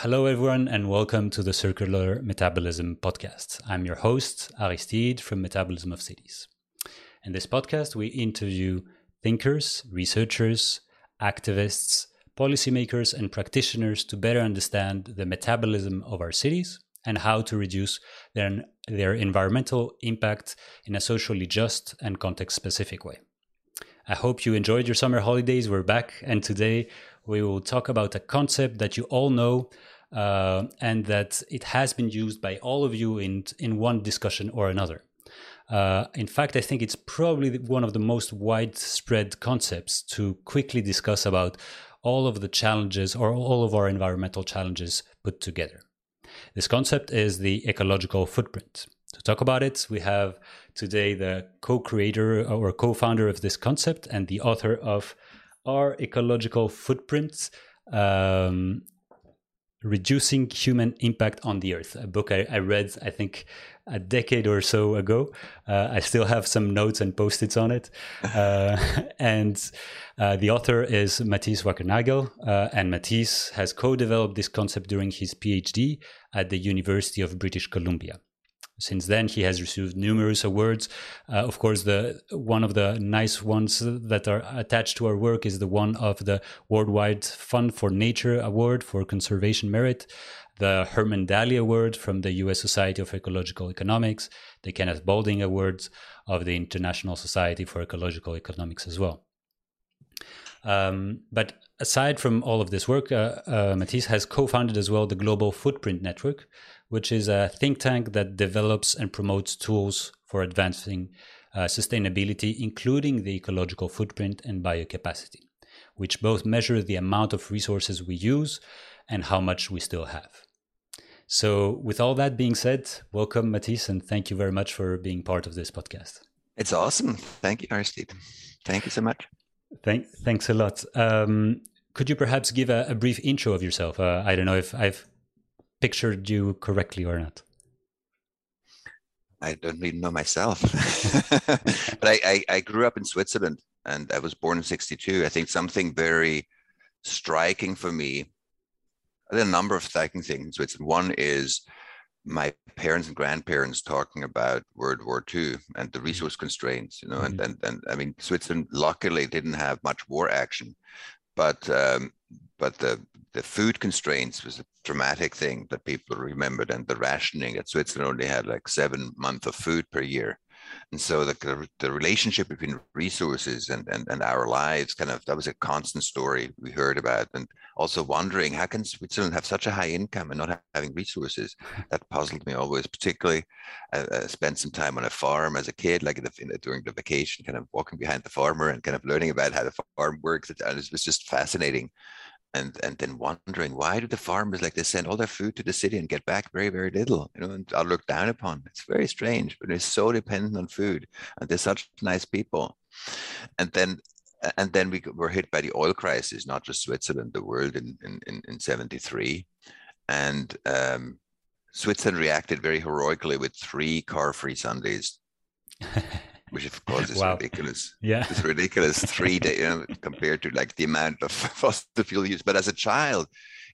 Hello, everyone, and welcome to the Circular Metabolism Podcast. I'm your host, Aristide from Metabolism of Cities. In this podcast, we interview thinkers, researchers, activists, policymakers, and practitioners to better understand the metabolism of our cities and how to reduce their, their environmental impact in a socially just and context specific way. I hope you enjoyed your summer holidays. We're back, and today we will talk about a concept that you all know uh, and that it has been used by all of you in, in one discussion or another. Uh, in fact, I think it's probably one of the most widespread concepts to quickly discuss about all of the challenges or all of our environmental challenges put together. This concept is the ecological footprint. To talk about it, we have today the co creator or co founder of this concept and the author of Our Ecological Footprints. Um, Reducing Human Impact on the Earth, a book I, I read, I think, a decade or so ago. Uh, I still have some notes and post its on it. Uh, and uh, the author is Mathis Wackernagel. Uh, and Mathis has co developed this concept during his PhD at the University of British Columbia. Since then, he has received numerous awards. Uh, of course, the one of the nice ones that are attached to our work is the one of the Worldwide Fund for Nature Award for Conservation Merit, the Herman Daly Award from the U.S. Society of Ecological Economics, the Kenneth Boulding Awards of the International Society for Ecological Economics as well. Um, but aside from all of this work, uh, uh, Mathis has co-founded as well the Global Footprint Network, which is a think tank that develops and promotes tools for advancing uh, sustainability, including the ecological footprint and biocapacity, which both measure the amount of resources we use and how much we still have. So, with all that being said, welcome, Mathis, and thank you very much for being part of this podcast. It's awesome. Thank you, Aristide. Thank you so much. Thank, thanks a lot. Um, could you perhaps give a, a, brief intro of yourself? Uh, I don't know if I've pictured you correctly or not. I don't even know myself. but I, I, I, grew up in Switzerland and I was born in 62. I think something very striking for me, there are a number of striking things in Switzerland. One is my parents and grandparents talking about World War II and the resource constraints, you know, mm-hmm. and, and, and I mean, Switzerland luckily didn't have much war action, but um, but the the food constraints was a dramatic thing that people remembered, and the rationing that Switzerland only had like seven months of food per year, and so the, the relationship between resources and, and, and our lives kind of that was a constant story we heard about. And also wondering how can switzerland have such a high income and not having resources? That puzzled me always particularly i, uh, uh, spent some time on a farm as a kid like the, during the vacation kind of walking behind the farmer and kind of learning about how the farm works. And it was just fascinating and and then wondering why do the farmers like they send all their food to the city and get back very very little? You know and are looked down upon it's very strange but it's so dependent on food and they're such nice people. And then and then we were hit by the oil crisis not just switzerland the world in in in, in 73 and um, switzerland reacted very heroically with three car free sundays which of course is wow. ridiculous. Yeah, it's ridiculous. Three days you know, compared to like the amount of fossil fuel use. But as a child,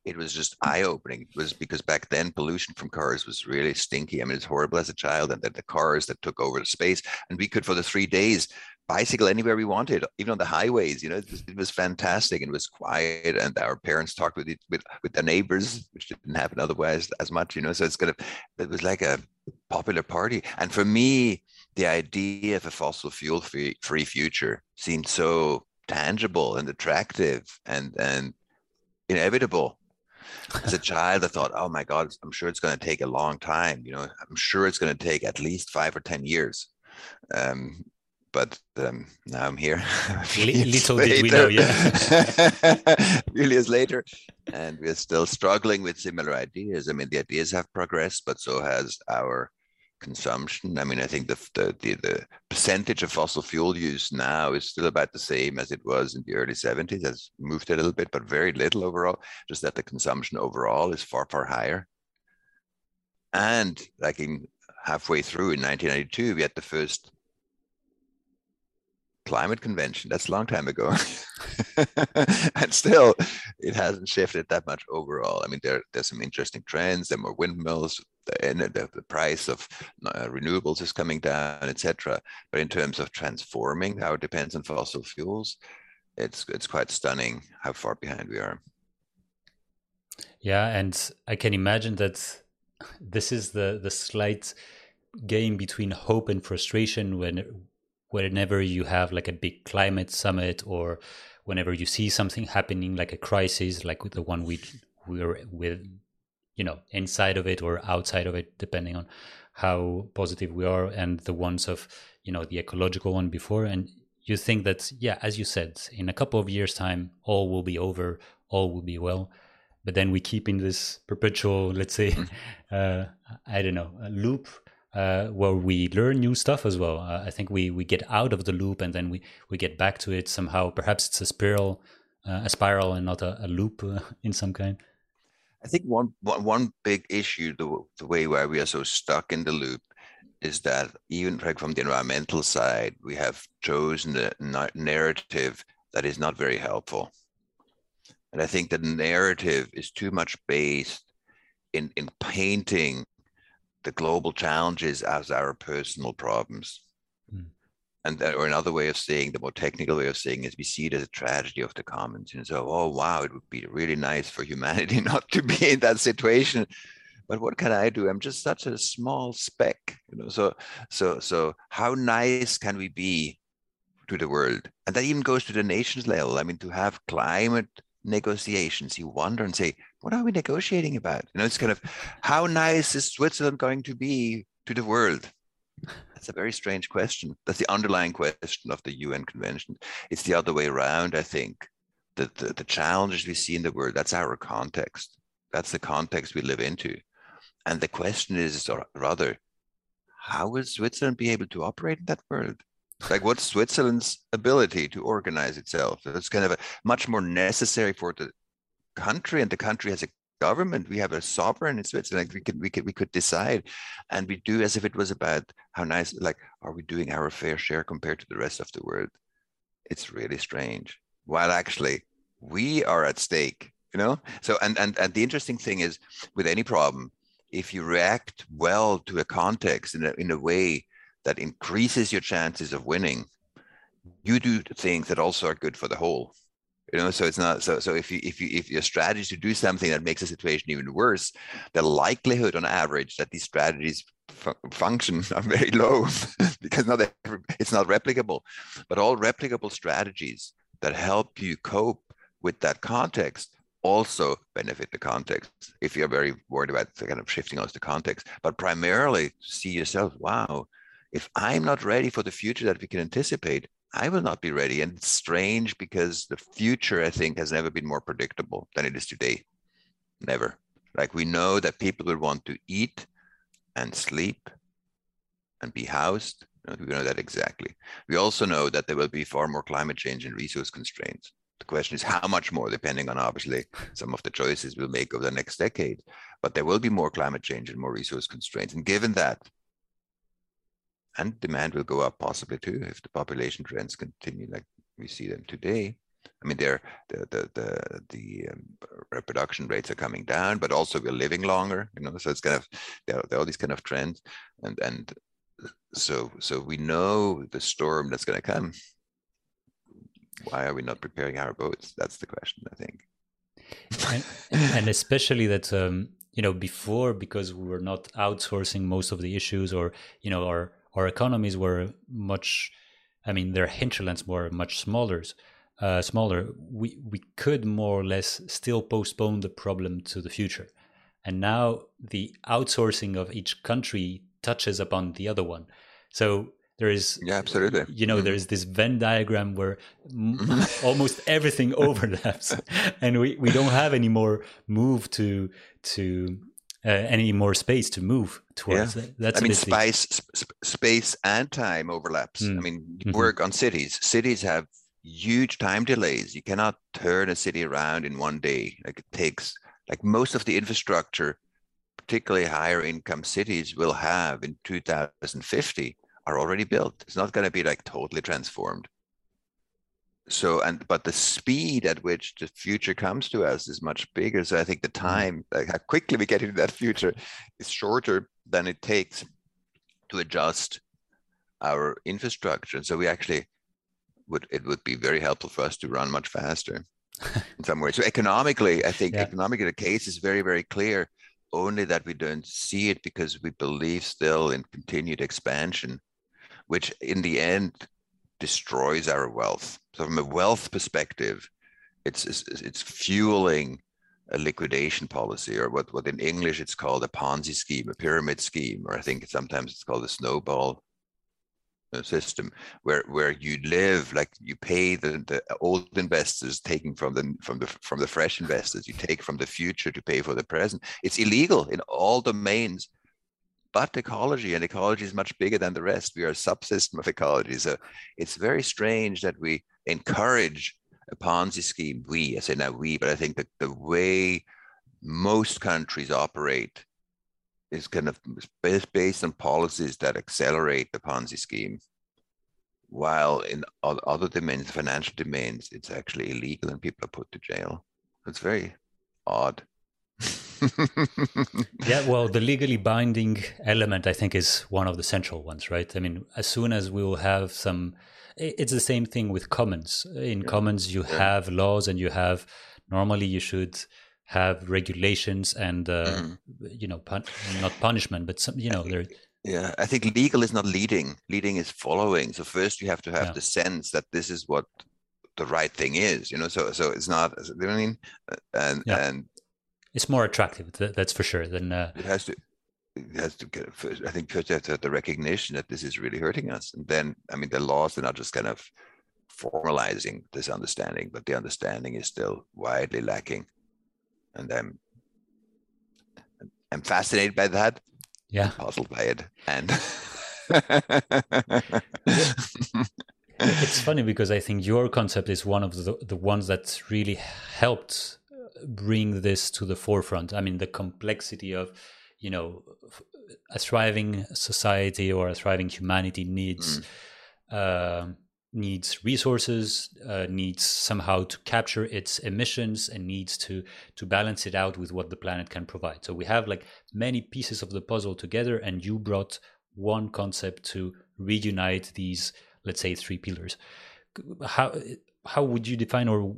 it was just eye opening. It was because back then pollution from cars was really stinky. I mean, it's horrible as a child, and then the cars that took over the space, and we could for the three days bicycle anywhere we wanted, even on the highways. You know, it was, it was fantastic and it was quiet. And our parents talked with it, with with their neighbors, which didn't happen otherwise as much. You know, so it's kind of it was like a popular party. And for me, the idea of a fossil fuel free, free future seemed so tangible and attractive and and inevitable. As a child i thought oh my god i'm sure it's going to take a long time you know? I'm sure it's going to take at least five or ten years. Um, but um, now i'm here. Little later. did we know yeah. Few years later. And we're still struggling with similar ideas. I mean the ideas have progressed but so has our consumption. I mean, I think the, the, the, the, percentage of fossil fuel use now is still about the same as it was in the early 70s. Has moved a little bit, but very little overall. Just that the consumption overall is far, far higher. And like in halfway through in 1992, we had the first climate convention. That's a long time ago. and still, it hasn't shifted that much overall. I mean, there, there's some interesting trends. There are more windmills, the, the, price of uh, renewables is coming down, etc. But in terms of transforming how it depends on fossil fuels, it's it's quite stunning how far behind we are. Yeah, and I can imagine that this is the the slight game between hope and frustration when whenever you have like a big climate summit or whenever you see something happening like a crisis like the one we we're with you know inside of it or outside of it depending on how positive we are and the ones of you know the ecological one before. And you think that yeah as you said in a couple of years time all will be over all will be well. But then we keep in this perpetual let's say uh, i don't know loop uh, where we learn new stuff as well. Uh, I think we we get out of the loop and then we we get back to it somehow. Perhaps it's a spiral, uh, a spiral, and not a, a loop uh, in some kind. I think one, one big issue, the the way why we are so stuck in the loop, is that even like from the environmental side, we have chosen a narrative that is not very helpful. And I think the narrative is too much based in in painting the global challenges as our personal problems. Mm. And that, or another way of saying, the more technical way of saying is we see it as a tragedy of the commons. And so, oh wow, it would be really nice for humanity not to be in that situation. But what can I do? I'm just such a small speck, you know. So, so, so, how nice can we be to the world? And that even goes to the nations level. I mean, to have climate negotiations, you wonder and say, what are we negotiating about? You know, it's kind of how nice is Switzerland going to be to the world? That's a very strange question. That's the underlying question of the UN convention. It's the other way around, I think. The, the, the challenges we see in the world, that's our context. That's the context we live into. And the question is, or rather, how will Switzerland be able to operate in that world? like what's Switzerland's ability to organize itself? It's kind of a much more necessary for the country, and the country has a government. We have a sovereign in Switzerland. Like We could we could we could decide, and we do as if it was about how nice. Like, are we doing our fair share compared to the rest of the world? It's really strange. While actually we are at stake, you know. So and and and the interesting thing is with any problem, if you react well to a context in a in a way that increases your chances of winning, you do things that also are good for the whole. You know, so it's not so. So if you if you if your strategy to do something that makes the situation even worse, the likelihood on average that these strategies function are very low because not it's not replicable. But all replicable strategies that help you cope with that context also benefit the context if you're very worried about the kind of shifting us to context but primarily see yourself wow if I'm not ready for the future that we can anticipate, I will not be ready. And it's strange because the future, I think, has never been more predictable than it is today. Never. Like we know that people will want to eat and sleep and be housed. We know that exactly. We also know that there will be far more climate change and resource constraints. The question is how much more, depending on obviously some of the choices we'll make over the next decade. But there will be more climate change and more resource constraints. And given that, and demand will go up possibly too if the population trends continue like we see them today. I mean, the the the the um, reproduction rates are coming down, but also we're living longer. You know, so it's kind of there are, there are all these kind of trends, and and so so we know the storm that's going to come. Why are we not preparing our boats? That's the question, I think. and, and especially that um, you know before because we were not outsourcing most of the issues, or you know, our our economies were much i mean their hinterlands were much smaller uh, smaller we we could more or less still postpone the problem to the future and now the outsourcing of each country touches upon the other one so there is yeah absolutely you know mm-hmm. there's this venn diagram where mm-hmm. almost everything overlaps and we, we don't have any more move to to uh, any more space to move towards. Yeah. That's I mean, space, sp- space and time overlaps. Mm. I mean, mm-hmm. work on cities. Cities have huge time delays. You cannot turn a city around in one day. Like it takes, like most of the infrastructure, particularly higher income cities will have in 2050 are already built. It's not going to be like totally transformed. So and but the speed at which the future comes to us is much bigger so i think the mm. time like how quickly we get into that future is shorter than it takes to adjust our infrastructure and so we actually would it would be very helpful for us to run much faster in some ways so economically i think yeah. economically the case is very very clear only that we don't see it because we believe still in continued expansion which in the end destroys our wealth. So from a wealth perspective, it's it's, it's fueling a liquidation policy, or what, what in English it's called a Ponzi scheme, a pyramid scheme, or I think sometimes it's called a snowball system, where where you live like you pay the, the old investors taking from the from the from the fresh investors, you take from the future to pay for the present. It's illegal in all domains but ecology and ecology is much bigger than the rest. We are a subsystem of ecology. So it's very strange that we encourage a Ponzi scheme. We, I say now we, but I think that the way most countries operate is kind of based on policies that accelerate the Ponzi scheme. While in other domains, financial domains, it's actually illegal and people are put to jail. It's very odd. yeah, well, the legally binding element, I think, is one of the central ones, right? I mean, as soon as we will have some, it's the same thing with commons. In yeah. commons, you yeah. have laws and you have, normally, you should have regulations and, uh, mm. you know, pun- not punishment, but some, you know, there. Yeah, I think legal is not leading. Leading is following. So first, you have to have yeah. the sense that this is what the right thing is. You know, so so it's not. You know what I mean? And and it's more attractive. That's for sure. Than uh, it has to. It has to get. I think first you have to have the recognition that this is really hurting us, and then I mean the laws are not just kind of formalizing this understanding, but the understanding is still widely lacking, and I'm I'm fascinated by that. Yeah, puzzled by it, and. it's funny because I think your concept is one of the, the ones that really helped bring this to the forefront. I mean, the complexity of, you know, a thriving society or a thriving humanity needs mm. uh, needs resources, uh, needs somehow to capture its emissions, and needs to to balance it out with what the planet can provide. So we have like many pieces of the puzzle together, and you brought one concept to reunite these, let's say, three pillars. How how would you define or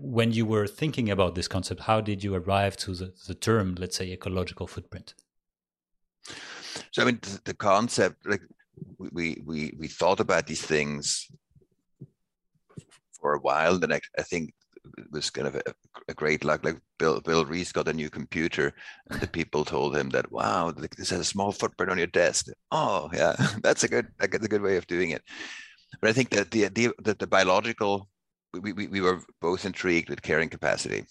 when you were thinking about this concept, how did you arrive to the, the term, let's say, ecological footprint? So, I mean, the, the concept, like we we we thought about these things for a while. Then I, I think it was kind of a, a, great luck. Like Bill Bill Rees got a new computer, and the people told him that, "Wow, this has a small footprint on your desk." Oh, yeah, that's a good that's a good way of doing it. But I think that the idea that the biological we, we, we were both intrigued with carrying capacity.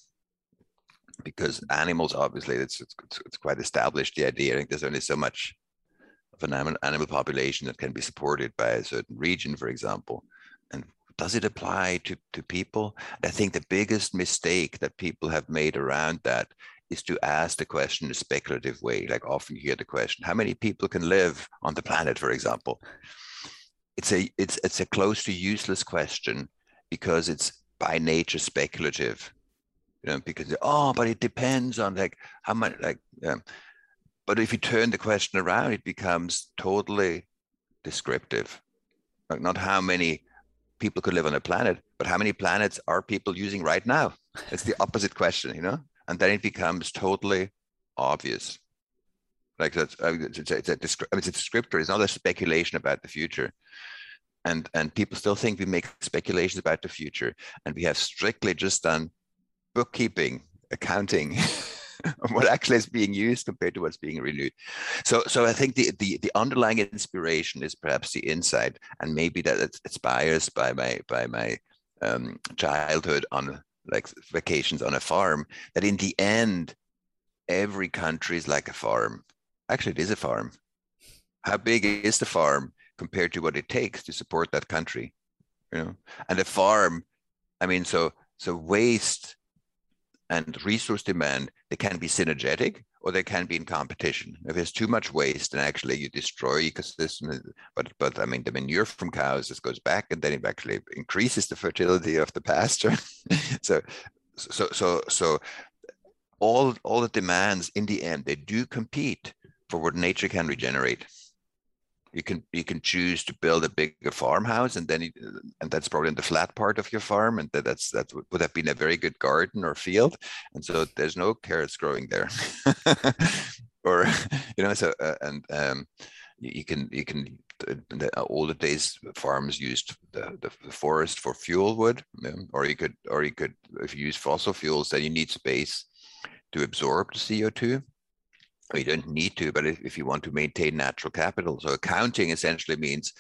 Because animals obviously it's, it's, it's quite established the idea. I think there's only so much of an animal animal population that can be supported by a certain region for example. And does it apply to, to people? I think the biggest mistake that people have made around that is to ask the question in a speculative way. Like often you hear the question how many people can live on the planet for example? It's a it's it's a close to useless question because it's by nature speculative you know because oh but it depends on like how much like um, but if you turn the question around it becomes totally descriptive. Like not how many people could live on a planet but how many planets are people using right now? It's the opposite question you know? And then it becomes totally obvious. Like that's it's, it's, a, it's, a, it's a descriptor it's not a speculation about the future and and people still think we make speculations about the future and we have strictly just done bookkeeping accounting what actually is being used compared to what's being renewed. So so i think the the, the underlying inspiration is perhaps the insight and maybe that it's, it's biased by my by my um, childhood on like vacations on a farm that in the end every country is like a farm. Actually it is a farm. How big is the farm compared to what it takes to support that country you know and a farm i mean so so waste and resource demand they can be synergetic or they can be in competition. If there's too much waste, then actually you destroy ecosystem. But but I mean the manure from cows just goes back, and then it actually increases the fertility of the pasture. so so so so all all the demands in the end they do compete for what nature can regenerate you can you can choose to build a bigger farmhouse and then you, and that's probably in the flat part of your farm and that, that's that would have been a very good garden or field. And so there's no carrots growing there. Or you know so uh, and um, you can you can the, uh, older days farms used the, the forest for fuel wood or you could or you could if you use fossil fuels then you need space to absorb the co2 you don't need to, but if, if you want to maintain natural capital, so accounting essentially means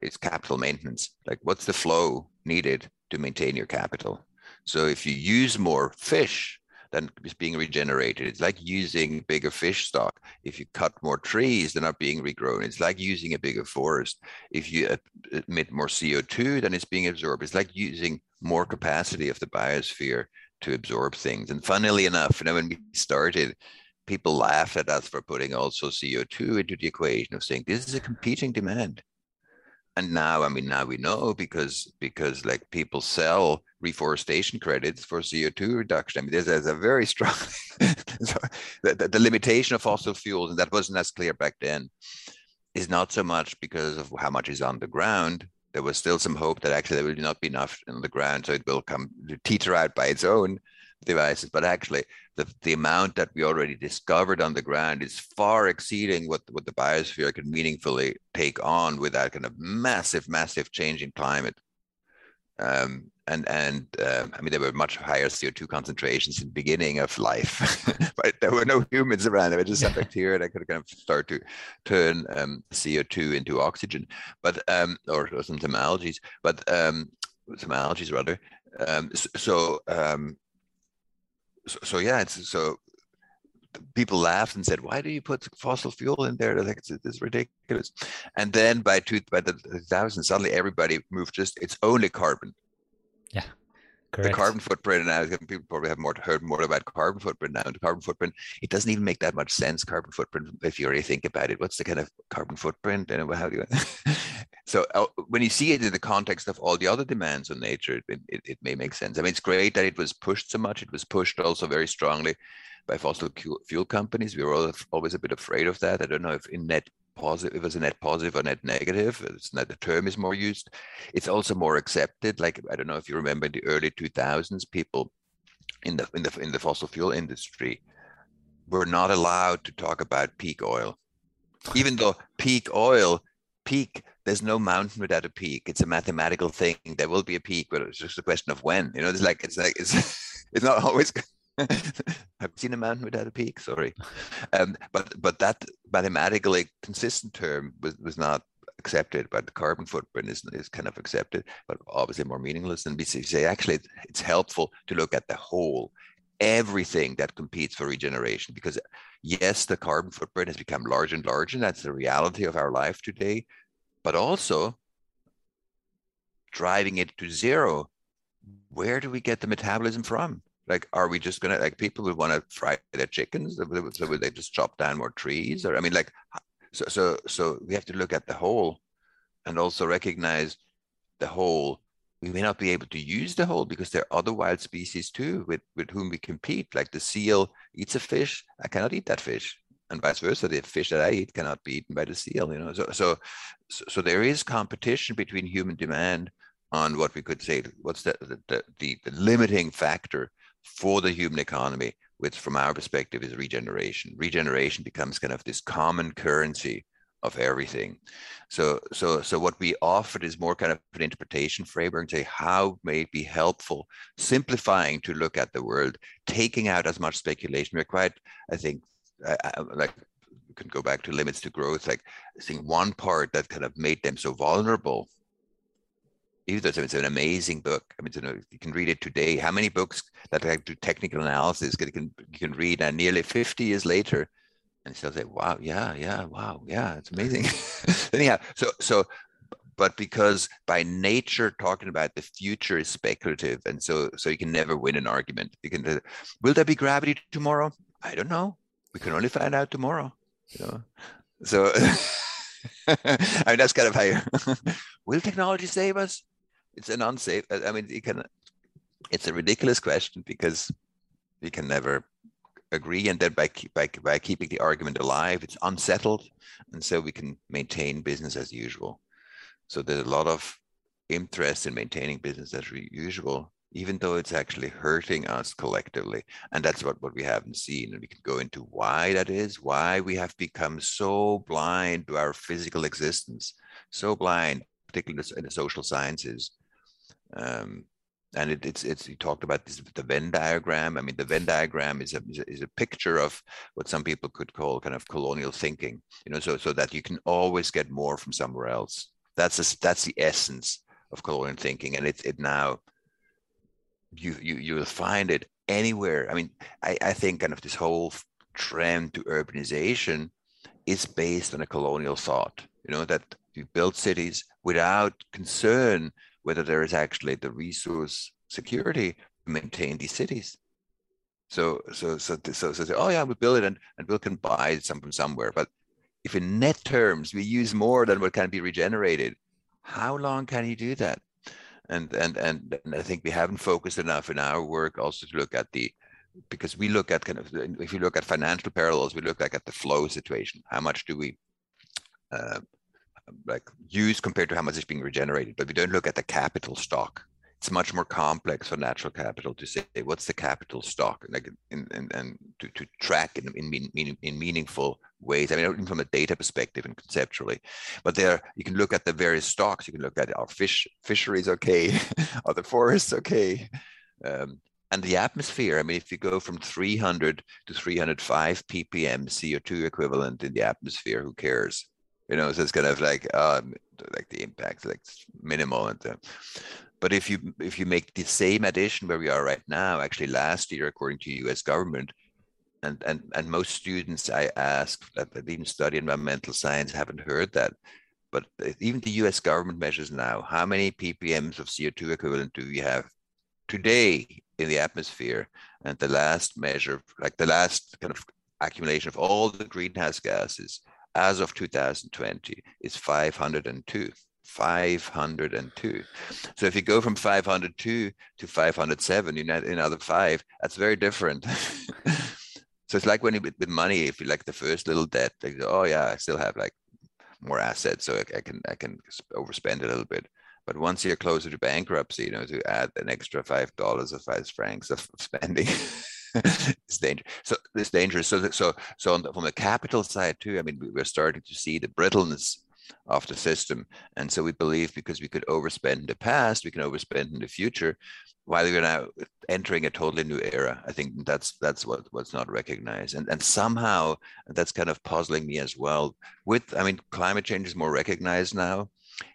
it's capital maintenance. Like what's the flow needed to maintain your capital? So if you use more fish than is being regenerated, it's like using bigger fish stock. If you cut more trees, they're not being regrown. It's like using a bigger forest. If you emit more CO2 than it's being absorbed, it's like using more capacity of the biosphere to absorb things. And funnily enough, you know, when we started, people laughed at us for putting also CO2 into the equation of saying this is a competing demand. And now, I mean, now we know because because like people sell reforestation credits for CO2 reduction. I mean, there's, there's a very strong the, the, the limitation of fossil fuels, and that wasn't as clear back then, is not so much because of how much is on the ground. There was still some hope that actually there will not be enough on the ground, so it will come teeter out by its own devices, but actually the, the amount that we already discovered on the ground is far exceeding what, what the biosphere can meaningfully take on with that kind of massive, massive change in climate. Um, and and uh, I mean, there were much higher CO2 concentrations in the beginning of life, but there were no humans around. There were just some bacteria that could kind of start to turn um, CO2 into oxygen, but um, or, or some, some algae, but um, some algae rather. Um, so um, so, so yeah, it's so people laughed and said, "Why do you put fossil fuel in there? Like it's, it's ridiculous." And then by two by the thousand, suddenly everybody moved just it's only carbon. Yeah. Correct. The carbon footprint, and now people probably have more heard more about carbon footprint now. The carbon footprint, it doesn't even make that much sense. Carbon footprint, if you really think about it, what's the kind of carbon footprint? And how do you? so uh, when you see it in the context of all the other demands on nature, it, it, it may make sense. I mean, it's great that it was pushed so much. It was pushed also very strongly by fossil fuel companies. We were always a bit afraid of that. I don't know if in net positive, if it's a net positive or net negative, it's not the term is more used. It's also more accepted. Like I don't know if you remember in the early 2000s, people in the in the in the fossil fuel industry were not allowed to talk about peak oil, even though peak oil, peak. There's no mountain without a peak. It's a mathematical thing. There will be a peak, but it's just a question of when. You know, it's like it's like it's it's not always I've seen a mountain without a peak. Sorry, um, but but that mathematically consistent term was, was not accepted, but the carbon footprint is, is kind of accepted, but obviously more meaningless. And we say actually it's helpful to look at the whole, everything that competes for regeneration, because yes, the carbon footprint has become larger and larger. And that's the reality of our life today, but also driving it to zero. Where do we get the metabolism from? like are we just gonna like people who want to fry their chickens so would they just chop down more trees or i mean like so so so we have to look at the whole and also recognize the whole we may not be able to use the whole because there are other wild species too with with whom we compete like the seal eats a fish i cannot eat that fish and vice versa the fish that i eat cannot be eaten by the seal you know so so so, there is competition between human demand on what we could say what's the the, the, the limiting factor for the human economy, which from our perspective is regeneration. Regeneration becomes kind of this common currency of everything. So, so, so what we offered is more kind of an interpretation framework and say how may it be helpful, simplifying to look at the world, taking out as much speculation. We're quite, I think, I, I, like we can go back to limits to growth. Like I think one part that kind of made them so vulnerable even though it's an amazing book. I mean, you, know, you can read it today. How many books that do technical analysis you can you can read, and nearly 50 years later, and still say, "Wow, yeah, yeah, wow, yeah, it's amazing." Anyhow, so so, but because by nature talking about the future is speculative, and so so you can never win an argument. You can, uh, will there be gravity tomorrow? I don't know. We can only find out tomorrow. You know, so I mean that's kind of how. will technology save us? It's an unsafe. I mean, you can. It's a ridiculous question because we can never agree, and then by by by keeping the argument alive, it's unsettled, and so we can maintain business as usual. So there's a lot of interest in maintaining business as usual even though it's actually hurting us collectively. And that's what, what we haven't seen. And we can go into why that is, why we have become so blind to our physical existence, so blind, particularly in the social sciences. Um, and it, it's it's you talked about this the Venn diagram. I mean, the Venn diagram is a, is a, picture of what some people could call kind of colonial thinking. You know, so so that you can always get more from somewhere else. That's a, that's the essence of colonial thinking, and it it now you you you'll find it anywhere. I mean, I, I think kind of this whole trend to urbanization is based on a colonial thought. You know that you build cities without concern whether there is actually the resource security to maintain these cities. So so so so so, so oh yeah, we build it and and we can buy some from somewhere. But if in net terms we use more than what can be regenerated, how long can you do that? And and and, I think we haven't focused enough in our work also to look at the because we look at kind of if you look at financial parallels, we look like at the flow situation. How much do we uh, like use compared to how much is being regenerated? But we don't look at the capital stock it's much more complex for natural capital to say what's the capital stock? Like in, in, and to, to track in, in, in meaningful ways. I mean even from a data perspective and conceptually. But there you can look at the various stocks. You can look at our fish fisheries okay? Are the forests okay? Um, and the atmosphere i mean if you go from 300 to 305 ppm co2 equivalent in the atmosphere who cares? You know so it's kind of like um, like the impact like minimal and uh, but if you if you make the same addition where we are right now, actually last year, according to U.S. government, and and and most students I ask that, even study environmental science haven't heard that. But even the U.S. government measures now how many ppms of CO2 equivalent do we have today in the atmosphere? And the last measure, like the last kind of accumulation of all the greenhouse gases as of 2020, is 502. 502. So if you go from 502 to 507, you net another five, that's very different. so it's like when you with money, if you like the first little debt, like, oh yeah, I still have like more assets, so I, I can I can overspend a little bit. But once you're closer to bankruptcy, you know, to add an extra five dollars or five francs of spending. it's dangerous. So it's dangerous. So, so, so the, from the capital side too. I mean, we're starting to see the brittleness of the system. And so we believe because we could overspend in the past, we can overspend in the future while we're now entering a totally new era. I think that's that's what, what's not recognized. And and somehow that's kind of puzzling me as well. With I mean, climate change is more recognized now.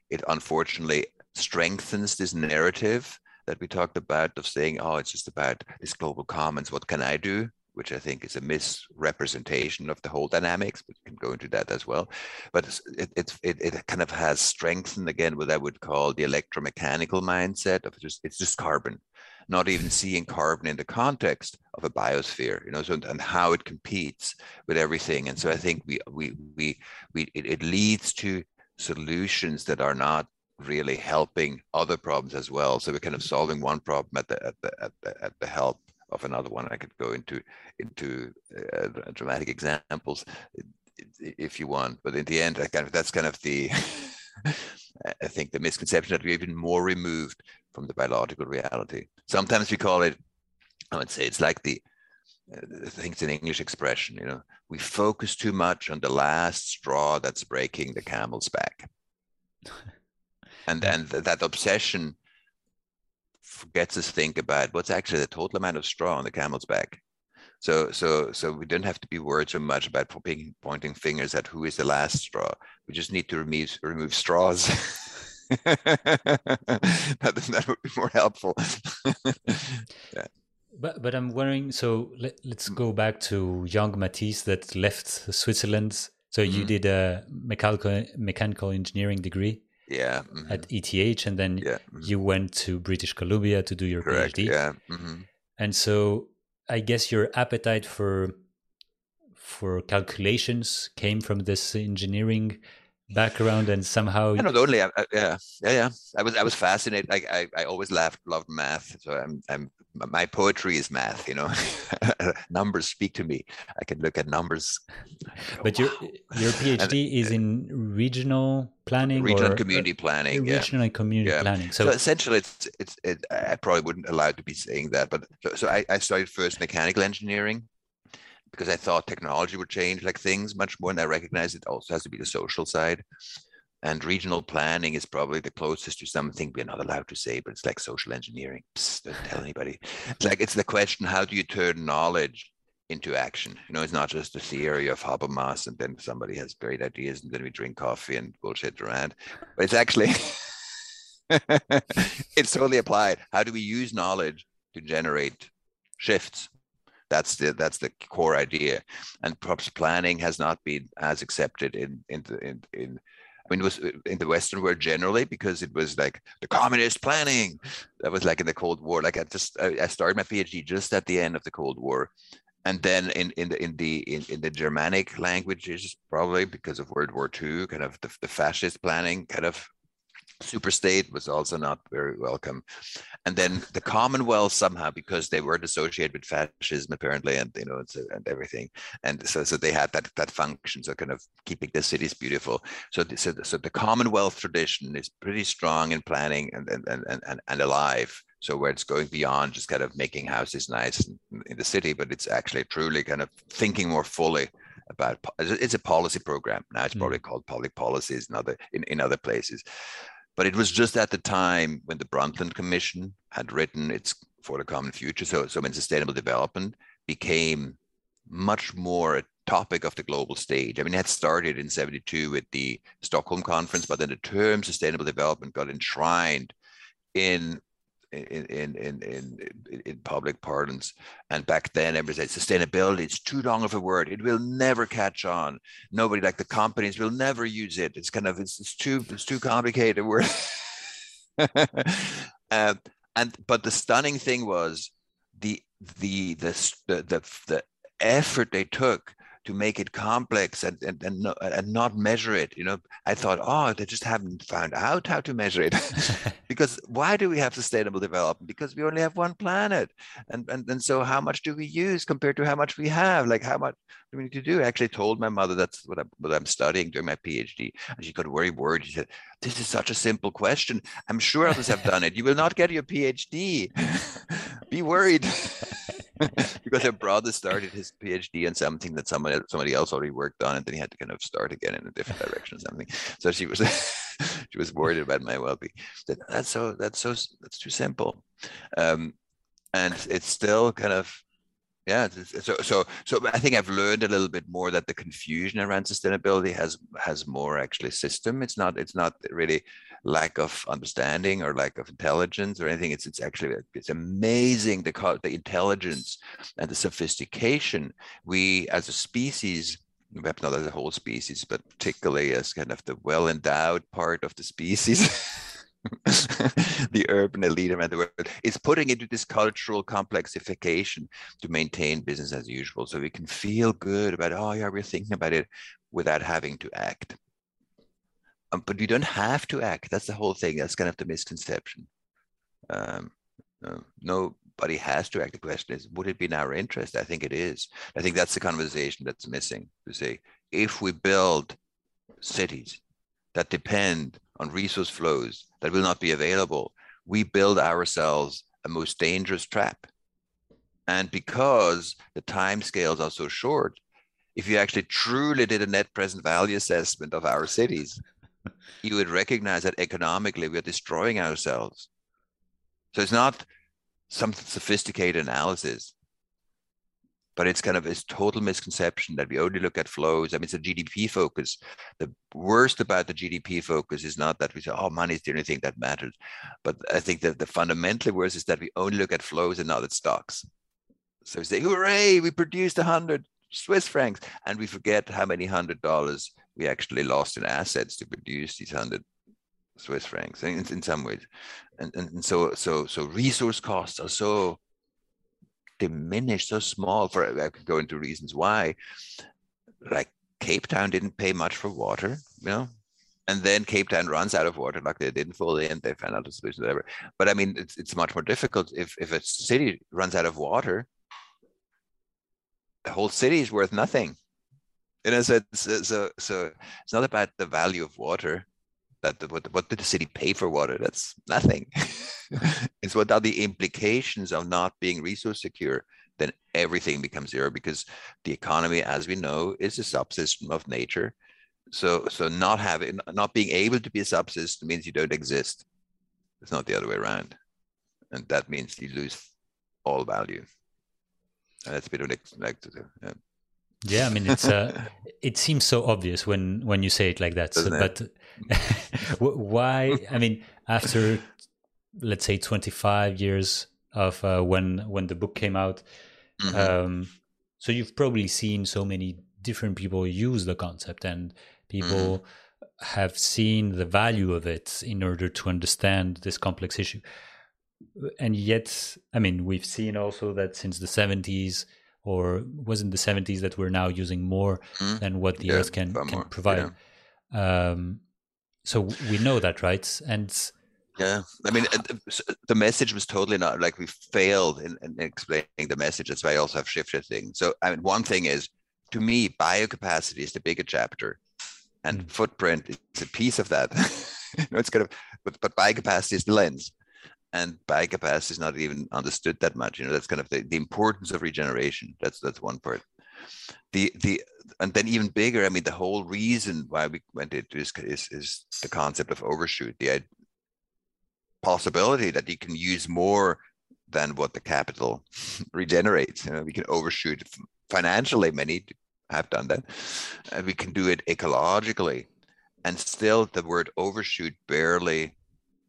It unfortunately strengthens this narrative that we talked about of saying, oh, it's just about this global commons. What can I do? Which I think is a misrepresentation of the whole dynamics, we can go into that as well. But it, it, it, it kind of has strengthened again what I would call the electromechanical mindset of just, it's just carbon, not even seeing carbon in the context of a biosphere, you know, so, and how it competes with everything. And so I think we, we, we, we it, it leads to solutions that are not really helping other problems as well. So we're kind of solving one problem at the at the at the, at the help of another one. I could go into into uh, dramatic examples if you want, but in the end, I kind of that's kind of the I think the misconception that we're even more removed from the biological reality. Sometimes we call it, I would say, it's like the uh, I think it's an English expression. You know, we focus too much on the last straw that's breaking the camel's back, and and that obsession gets us think about what's actually the total amount of straw on the camel's back. So, so, so we don't have to be worried so much about pointing, fingers at who is the last straw. We just need to remove remove straws. that, that would be more helpful. yeah. But but I'm wondering. So let, us go back to young Mathis that left Switzerland. So you mm-hmm. did a mechanical mechanical engineering degree yeah mm-hmm. at ETH, and then yeah. mm-hmm. you went to British Columbia to do your Correct. PhD. Yeah, mm-hmm. and so I guess your appetite for for calculations came from this engineering background and somehow not only I, I, yeah yeah yeah i was i was fascinated I, I i always laughed loved math so i'm i'm my poetry is math you know numbers speak to me i can look at numbers but your your phd and, is in regional planning regional or, community planning regional yeah. and community yeah. planning so, so, essentially it's it's it, i probably wouldn't allow to be saying that but so, so I, I studied first mechanical engineering because I thought technology would change like things much more. And I recognize it also has to be the social side. And regional planning is probably the closest to something we're not allowed to say, but it's like social engineering. Psst, don't tell anybody. It's like it's the question: How do you turn knowledge into action? You know, it's not just a theory of Habermas, and then somebody has great ideas, and then we drink coffee and bullshit around. But it's actually it's totally applied. How do we use knowledge to generate shifts that's the that's the core idea, and perhaps planning has not been as accepted in in in, in I mean, it was uh, in the Western world generally because it was like the communist planning. That was like in the Cold War. Like I just I started my PhD just at the end of the Cold War, and then in in the in the in, in the Germanic languages, probably because of World War II, kind of the, the fascist planning kind of superstate was also not very welcome. And then the commonwealth somehow because they were associated with fascism apparently and you know and everything. And so so they had that that function so kind of keeping the cities beautiful. So so, so the commonwealth tradition is pretty strong in planning and and and, and, and alive. So where it's going beyond just kind of making houses nice in, in the city but it's actually truly kind of thinking more fully about it's a policy program. Now it's mm. probably called public policies in other in, in other places but it was just at the time when the Brundtland Commission had written its for the common future. So, so when sustainable development became much more a topic of the global stage. I mean, it had started in 72 with the Stockholm conference, but then the term sustainable development got enshrined in in in in in, in public parlance. And back then, everybody said sustainability. It's too long of a word. It will never catch on. Nobody like the companies will never use it. It's kind of it's, it's too it's too complicated word. um, and but the stunning thing was the the the the the, the effort they took to make it complex and, and, and, not, and not measure it. You know, I thought, oh, they just haven't found out how to measure it. because why do we have sustainable development? Because we only have one planet. And, and, and so how much do we use compared to how much we have? Like how much do we need to do? I actually told my mother that's what, I, what I'm studying during my PhD. And she got very worried. She said, this is such a simple question. I'm sure others have done it. You will not get your PhD. Be worried. because her brother started his PhD on something that somebody somebody else already worked on, and then he had to kind of start again in a different direction or something. So she was she was worried about my well-being. That, that's so that's so that's too simple, um, and it's still kind of yeah so so so i think i've learned a little bit more that the confusion around sustainability has has more actually system it's not it's not really lack of understanding or lack of intelligence or anything it's it's actually it's amazing the the intelligence and the sophistication we as a species perhaps not as a whole species but particularly as kind of the well endowed part of the species the urban elite around the world is putting into this cultural complexification to maintain business as usual. So we can feel good about, oh yeah, we're thinking about it without having to act. Um, but we don't have to act. That's the whole thing. That's kind of the misconception. Um, no, nobody has to act. The question is, would it be in our interest? I think it is. I think that's the conversation that's missing to say, if we build cities that depend on resource flows that will not be available, we build ourselves a most dangerous trap. And because the time scales are so short, if you actually truly did a net present value assessment of our cities, you would recognize that economically we're destroying ourselves. So it's not some sophisticated analysis but it's kind of this total misconception that we only look at flows. I mean, it's a GDP focus. The worst about the GDP focus is not that we say, oh, money is the only thing that matters. But I think that the fundamentally worst is that we only look at flows and not at stocks. So we say, hooray, we produced 100 Swiss francs. And we forget how many hundred dollars we actually lost in assets to produce these 100 Swiss francs in, in some ways. And, and, and so, so, so resource costs are so diminished, so small. For I could go into reasons why, like Cape Town didn't pay much for water, you know, and then Cape Town runs out of water, like they didn't fully, and they found out a solution, whatever. But I mean, it's it's much more difficult if if a city runs out of water, the whole city is worth nothing. You know, so so so, so it's not about the value of water. That what, what did the city pay for water? That's nothing. it's what are the implications of not being resource secure then everything becomes zero because the economy, as we know, is a subsystem of nature. So, so not having, not being able to be a subsystem means you don't exist. It's not the other way around, and that means you lose all value. And that's a bit of like, yeah. Yeah, I mean, it's uh, it seems so obvious when when you say it like that. So, but why? I mean, after let's say 25 years of uh, when when the book came out, Mm-hmm. Um, so you've probably seen so many different people use the concept, and people mm-hmm. have seen the value of it in order to understand this complex issue. And yet, I mean, we've seen also that since the 70s, or was in the 70s that we're now using more mm-hmm. than what the yeah, Earth can can provide. Yeah. Um, so we know that, right? And yeah, I mean, the message was totally not like we failed in, in, explaining the message. That's why I also have shifted things. So, I mean, one thing is, to me, biocapacity is the bigger chapter, and mm. footprint is a piece of that. you know, it's kind of, but but biocapacity is the lens, and biocapacity is not even understood that much. You know, that's kind of the, the importance of regeneration. That's that's one part. The the and then even bigger. I mean, the whole reason why we went into this is, is the concept of overshoot. The possibility that you can use more than what the capital regenerates. You know, we can overshoot financially. Many have done that, and we can do it ecologically, and still the word overshoot barely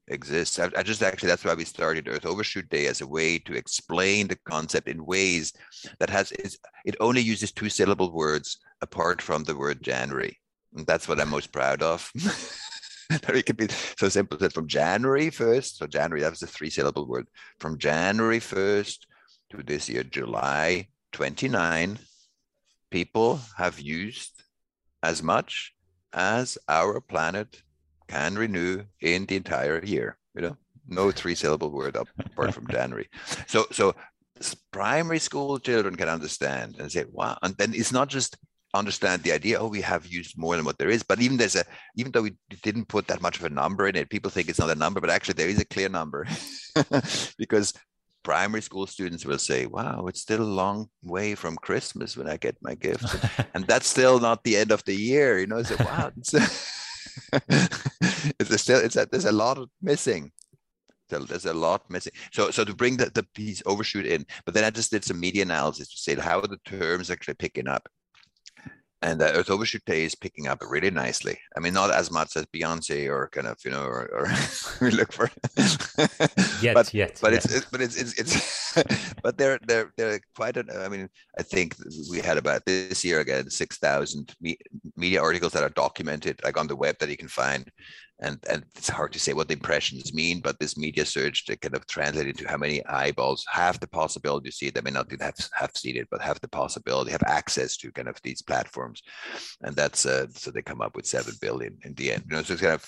exists. I, I, just actually that's why we started Earth Overshoot Day as a way to explain the concept in ways that has it only uses two syllable words apart from the word January. And that's what I'm most proud of. it could be so simple that from January 1st, so January, that was a three syllable word, from January 1st to this year, July 29, people have used as much as our planet can renew in the entire year. You know, no three syllable word apart from January. So, so primary school children can understand and say, wow. And then it's not just understand the idea oh we have used more than what there is but even there's a even though we didn't put that much of a number in it people think it's not a number but actually there is a clear number because primary school students will say wow it's still a long way from christmas when i get my gift and that's still not the end of the year you know so wow it's, still it's a, there's a lot missing there's a lot missing. So so to bring the, the piece overshoot in, but then I just did some media analysis to say how are the terms actually picking up and uh, Earth Overshoot Day is picking up really nicely. I mean, not as much as Beyonce or kind of you know, or, or we look for. yet, but, yet, but yet. it's, but it's it's it's but they're they're they're quite. A, I mean, I think we had about this year again six thousand me, media articles that are documented like on the web that you can find, and and it's hard to say what the impressions mean, but this media search they kind of translate into how many eyeballs have the possibility to see it. They may not have have seen it, but have the possibility, have access to kind of these platforms, and that's uh, so they come up with seven billion in the end. You know, so it's kind of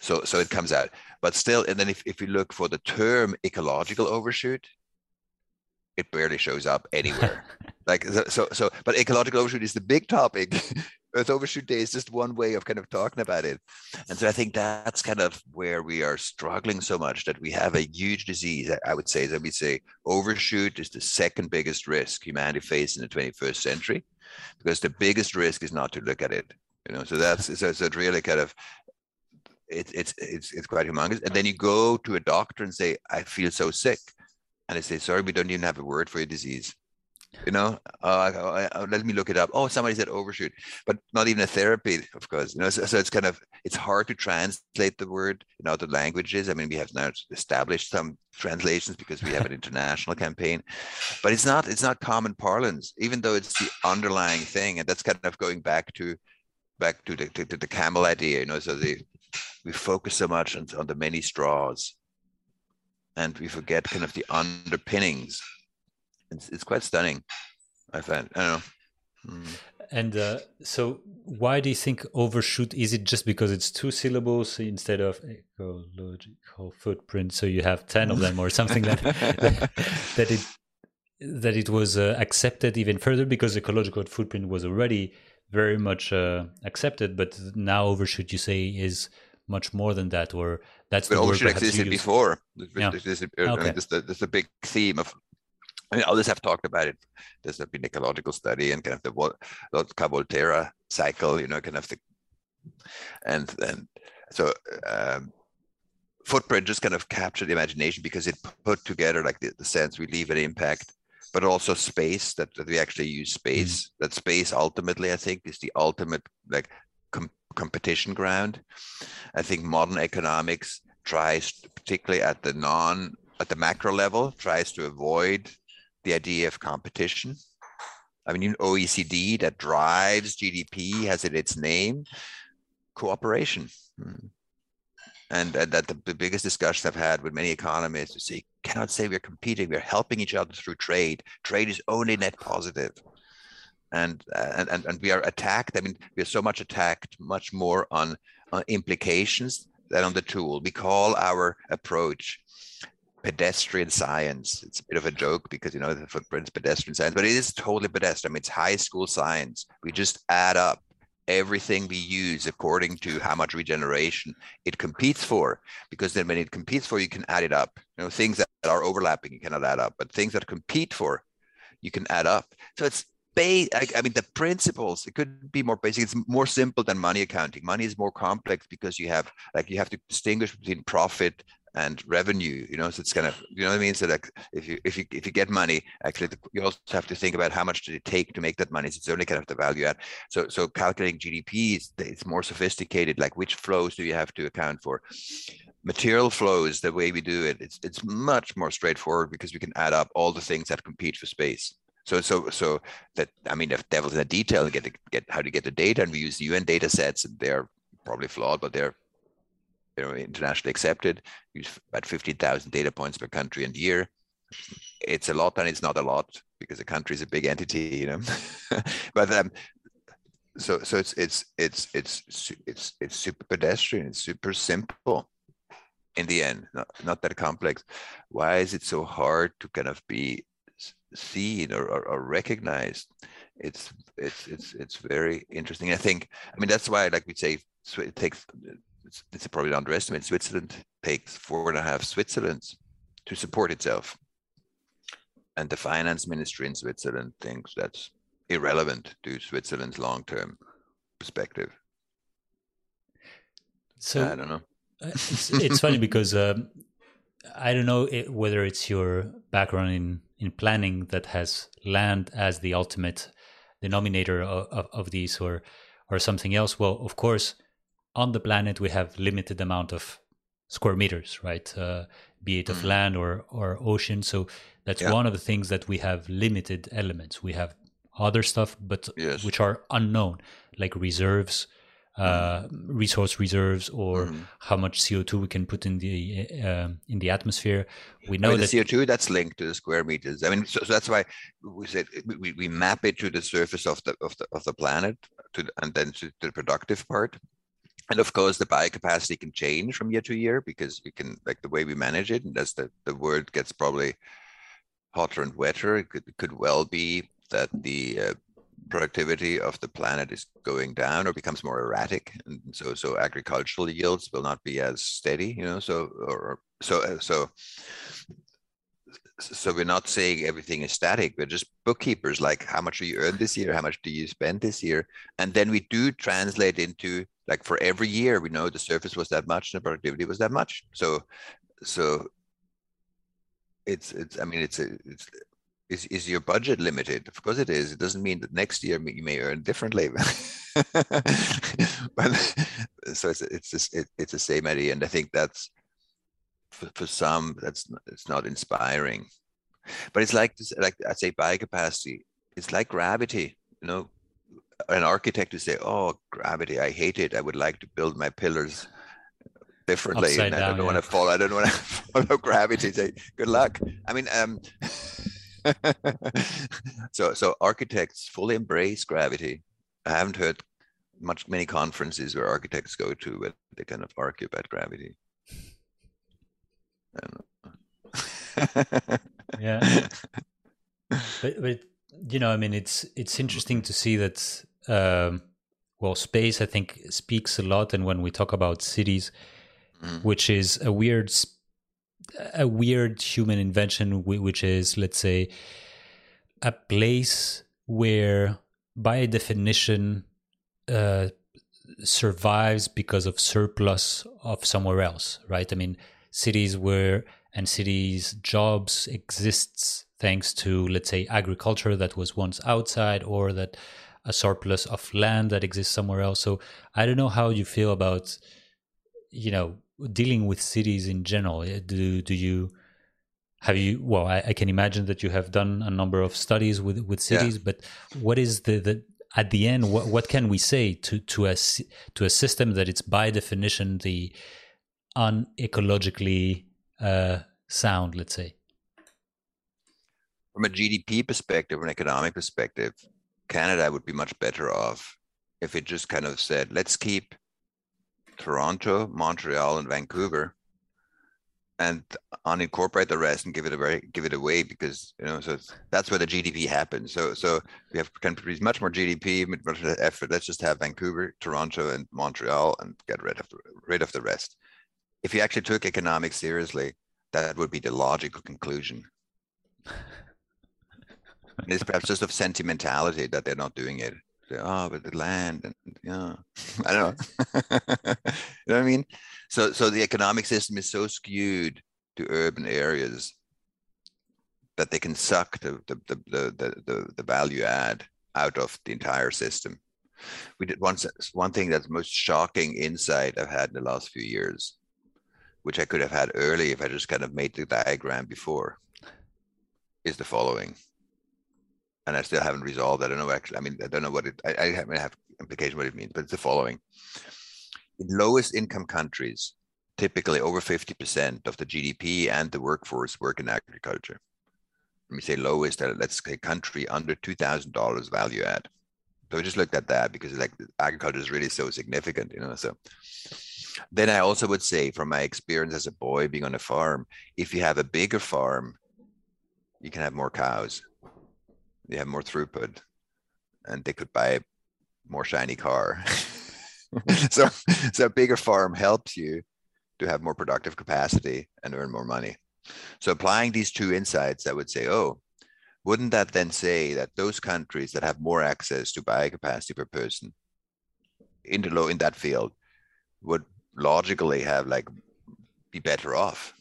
so so it comes out, but still, and then if if you look for the term ecological overshoot, it barely shows up anywhere. like so so but ecological overshoot is the big topic Earth Overshoot Day is just one way of kind of talking about it. And so I think that's kind of where we are struggling so much that we have a huge disease. I would say that we say overshoot is the second biggest risk humanity faces in the 21st century because the biggest risk is not to look at it. You know, so that's so, it's really kind of it, it's it's it's quite humongous. And then you go to a doctor and say, I feel so sick. And they say, sorry, we don't even have a word for your disease you know? Uh, let me look it up. Oh somebody said overshoot but not even a therapy of course you know? So, so, it's kind of it's hard to translate the word in other languages. I mean we have now established some translations because we have an international campaign but it's not it's not common parlance even though it's the underlying thing and that's kind of going back to back to the to, to the camel idea you know? So the we focus so much on, on the many straws and we forget kind of the underpinnings it's, it's quite stunning. I find. I don't know. Mm. and uh, so, why do you think overshoot? Is it just because it's two syllables instead of ecological footprint? So you have ten of them, or something that that it that it was uh, accepted even further because ecological footprint was already very much uh, accepted, but now overshoot you say is much more than that, or that's but the overshoot existed before. Yeah. This, okay. I mean, this, this, a big theme of I mean, others have talked about it. There's been ecological study and kind of the Lotka Volterra cycle, you know, kind of the, and then so um, footprint just kind of captured the imagination because it put together like the, the sense we leave an impact, but also space that, that we actually use space. Mm-hmm. That space ultimately, I think, is the ultimate like com- competition ground. I think modern economics tries, particularly at the non at the macro level, tries to avoid the idea of competition. I mean, OECD that drives GDP has in its name cooperation. Hmm. And, that the, the, biggest discussions I've had with many economists who say, cannot say we're competing, we're helping each other through trade. Trade is only net positive. And, and, and, and we are attacked. I mean, we are so much attacked, much more on, on implications than on the tool. We call our approach pedestrian science. It's a bit of a joke because you know the footprint's pedestrian science, but it is totally pedestrian. I mean, it's high school science. We just add up everything we use according to how much regeneration it competes for. Because then when it competes for, you can add it up. You know, things that are overlapping, you cannot add up, but things that compete for, you can add up. So it's I, I mean, the principles, it could be more basic. It's more simple than money accounting. Money is more complex because you have, like, you have to distinguish between profit and revenue you know so it's kind of you know what i mean? So like if you if you if you get money actually you also have to think about how much did it take to make that money. So it's only kind of the value add. So so calculating gdp is it's more sophisticated. Like which flows do you have to account for? Material flows the way we do it it's it's much more straightforward because we can add up all the things that compete for space. So so so that i mean if devil's in the detail get to get how to get the data and we use the un data sets and they're probably flawed but they're you know, internationally accepted. About 15,000 data points per country and year. It's a lot and it's not a lot because a country is a big entity, you know. but um, so so it's it's it's it's it's it's super pedestrian. It's super simple in the end, not not that complex. Why is it so hard to kind of be seen or, or, or recognized? It's it's it's it's very interesting. I think I mean that's why like we say it takes it's, it's probably underestimate. Switzerland takes four and a half Switzerlands to support itself. And the finance ministry in Switzerland thinks that's irrelevant to Switzerland's long term perspective. So I don't know. Uh, it's, it's funny because um, I don't know it, whether it's your background in, in planning that has land as the ultimate denominator of, of, of these or or something else. Well, of course, on the planet we have limited amount of square meters right uh, be it of mm. land or or ocean so that's yeah. one of the things that we have limited elements we have other stuff but yes. which are unknown like reserves uh, mm. resource reserves or mm. how much CO2 we can put in the uh, in the atmosphere. We know I mean, that CO2 that's linked to the square meters. I mean, so, so that's why we said we, we map it to the surface of the of the of the planet to and then to the productive part. And of course, the biocapacity can change from year to year because we can, like the way we manage it, and as the, the world gets probably hotter and wetter, it could, could well be that the uh, productivity of the planet is going down or becomes more erratic, and so so agricultural yields will not be as steady, you know. So or so uh, so so we're not saying everything is static we're just bookkeepers like how much do you earn this year how much do you spend this year and then we do translate into like for every year we know the surface was that much and the productivity was that much. So so it's it's i mean it's a, it's is, is your budget limited? Of course it is. It doesn't mean that next year you may earn differently. But so it's it's it, it's the same idea. And i think that's for, for some that's it's not inspiring. But it's like this like i say biocapacity it's like gravity you know an architect to say oh gravity i hate it i would like to build my pillars differently and down, i don't yeah. want to fall i don't want to follow gravity say good luck i mean um so so architects fully embrace gravity I haven't heard much many conferences where architects go to where they kind of argue about gravity. yeah, but but you know, I mean, it's it's interesting to see that. Um, well, space I think speaks a lot, and when we talk about cities, mm. which is a weird a weird human invention, which is let's say a place where, by definition, uh, survives because of surplus of somewhere else, right? I mean, cities where and cities jobs exists thanks to let's say agriculture that was once outside or that a surplus of land that exists somewhere else. So I don't know how you feel about you know dealing with cities in general. Do do you have you well I, I can imagine that you have done a number of studies with with cities, yeah. but what is the the at the end, what, what can we say to to a to a system that it's by definition the unecologically uh, sound? Let's say. From a GDP perspective, an economic perspective, Canada would be much better off if it just kind of said, let's keep Toronto, Montreal, and Vancouver and unincorporate the rest and give it away give it away because you know so that's where the gdp happens. So so we have can produce much more gdp much effort. Let's just have vancouver toronto and montreal and get rid of rid of the rest. If you actually took economics seriously that would be the logical conclusion it's perhaps just of sentimentality that they're not doing it oh but the land and yeah i don't know you know what i mean so, so the economic system is so skewed to urban areas that they can suck the, the, the, the, the, the value add out of the entire system. We did one, one thing that's most shocking insight I've had in the last few years, which I could have had early if I just kind of made the diagram before, is the following. And I still haven't resolved. I don't know actually. I mean, I don't know what it. I, I have implication what it means, but it's the following in lowest income countries, typically over 50% of the GDP and the workforce work in agriculture. Let me say lowest, uh, let's say country under $2,000 value add. So we just looked at that because like agriculture is really so significant, you know. So then I also would say from my experience as a boy being on a farm, if you have a bigger farm, you can have more cows, you have more throughput, and they could buy more shiny car. so so a bigger farm helps you to have more productive capacity and earn more money so applying these two insights i would say oh wouldn't that then say that those countries that have more access to biocapacity per person in the low in that field would logically have like be better off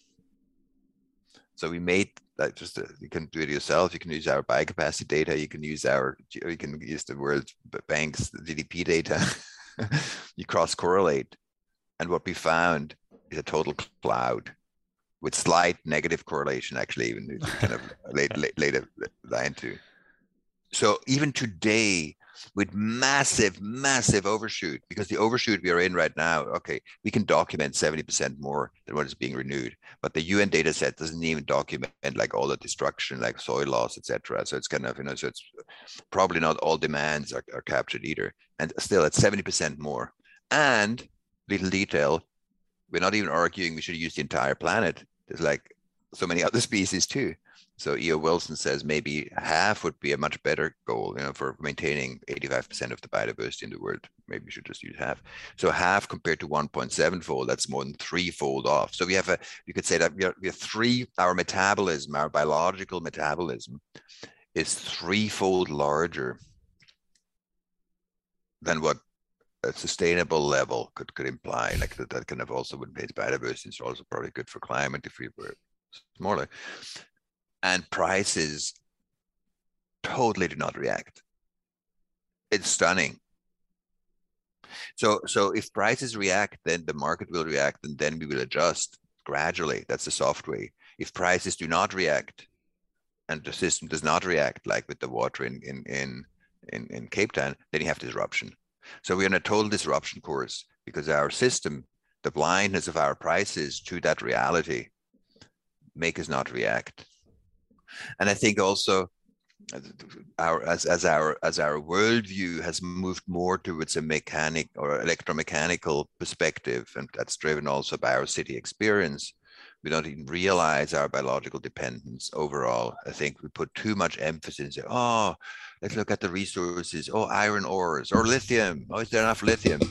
so we made like just uh, you can do it yourself you can use our biocapacity data you can use our you can use the world bank's gdp data you cross correlate. And what we found is a total cloud with slight negative correlation, actually, even kind of later, later line to. So even today, with massive, massive overshoot, because the overshoot we are in right now, okay, we can document 70% more than what is being renewed. But the UN data set doesn't even document like all the destruction, like soil loss, etc. So it's kind of, you know, so it's probably not all demands are, are captured either. And still at 70% more. And little detail, we're not even arguing we should use the entire planet. There's like so many other species too. So E.O. Wilson says maybe half would be a much better goal, you know, for maintaining 85% of the biodiversity in the world. Maybe we should just use half. So half compared to 1.7 fold, that's more than threefold off. So we have a, you could say that we are, we three, our metabolism, our biological metabolism is threefold larger than what a sustainable level could could imply. Like that, that kind of also would be biodiversity. It's also probably good for climate if we were smaller and prices totally do not react. It's stunning. So, so if prices react, then the market will react, and then we will adjust gradually. That's the soft way. If prices do not react, and the system does not react, like with the water in in in in, in Cape Town, then you have disruption. So we're in a total disruption course because our system, the blindness of our prices to that reality, make us not react. And I think also our as, as our as our worldview has moved more towards a mechanic or electromechanical perspective, and that's driven also by our city experience. We don't even realize our biological dependence overall. I think we put too much emphasis. In, oh, let's look at the resources. Oh, iron ores or lithium. Oh, is there enough lithium?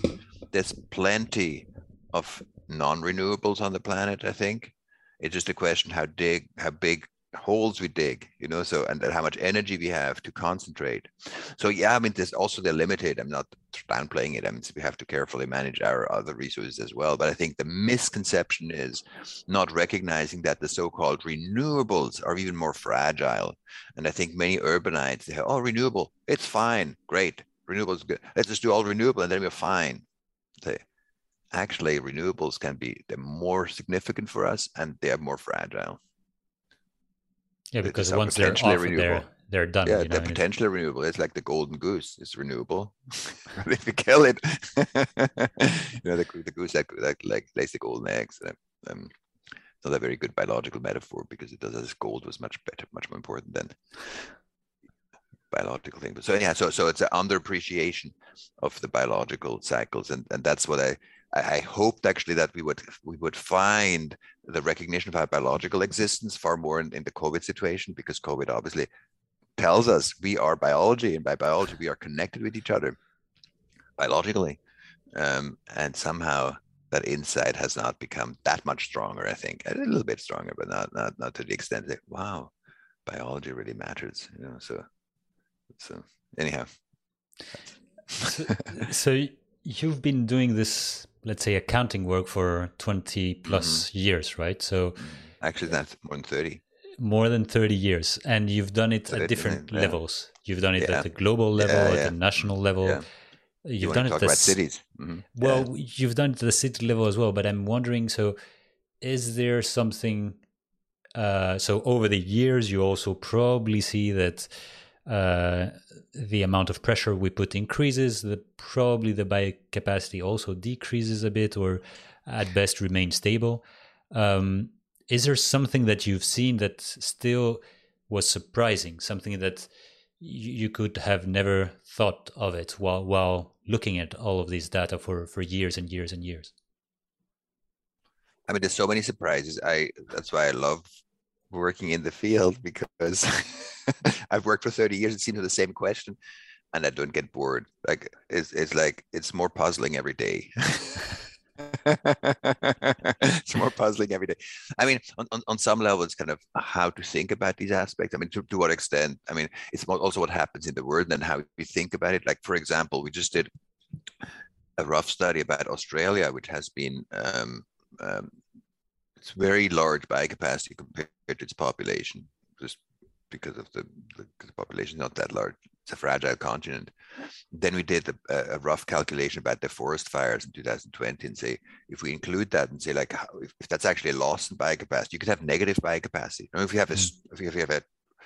There's plenty of non-renewables on the planet. I think it's just a question how big how big holes we dig you know so and, how much energy we have to concentrate. So yeah i mean there's also they're limited i'm not downplaying it i mean we have to carefully manage our other resources as well but i think the misconception is not recognizing that the so-called renewables are even more fragile and i think many urbanites they have oh renewable it's fine great renewables good let's just do all renewable and then we're fine. Say actually renewables can be they're more significant for us and they're more fragile yeah, because once they're off, they're they're done. Yeah, they're potentially renewable. It's like the golden goose. It's renewable. if you kill it, you know the, the goose that, that like lays the golden eggs. Um, it's not a very good biological metaphor because it does as gold was much better, much more important than biological thing. But so yeah, so so it's an underappreciation of the biological cycles, and and that's what I I hoped actually that we would we would find the recognition of our biological existence far more in, in the COVID situation because COVID obviously tells us we are biology, and by biology we are connected with each other biologically, um, and somehow that insight has not become that much stronger. I think a little bit stronger, but not not not to the extent that wow, biology really matters. You know, so so anyhow. so, so you've been doing this let's say accounting work for 20 plus mm-hmm. years right so mm-hmm. actually that's more than 30 more than 30 years and you've done it at different yeah. levels you've done it yeah. at the global level yeah, at the national level you've you done it at the cities mm-hmm. well you've done it at the city level as well but i'm wondering so is there something uh, so over the years you also probably see that uh, the amount of pressure we put increases, the probably the biocapacity also decreases a bit, or at best remains stable. Um, is there something that you've seen that still was surprising? Something that you could have never thought of it while while looking at all of these data for for years and years and years. I mean, there's so many surprises. I that's why I love working in the field because I've worked for 30 years. It seems the same question, and I don't get bored. Like it's it's like it's more puzzling every day. it's more puzzling every day. I mean, on, on, on some level, it's kind of how to think about these aspects. I mean, to, to what extent? I mean, it's also what happens in the world and how we think about it. Like, for example, we just did a rough study about Australia, which has been um, um, it's very large biocapacity compared to its population, just because of the, the, the population is not that large. It's a fragile continent. Then we did a, a, rough calculation about the forest fires in 2020 and say, if we include that and say like, how, if, if, that's actually a loss in biocapacity, you could have negative biocapacity. You know, if you have a, mm. if you have a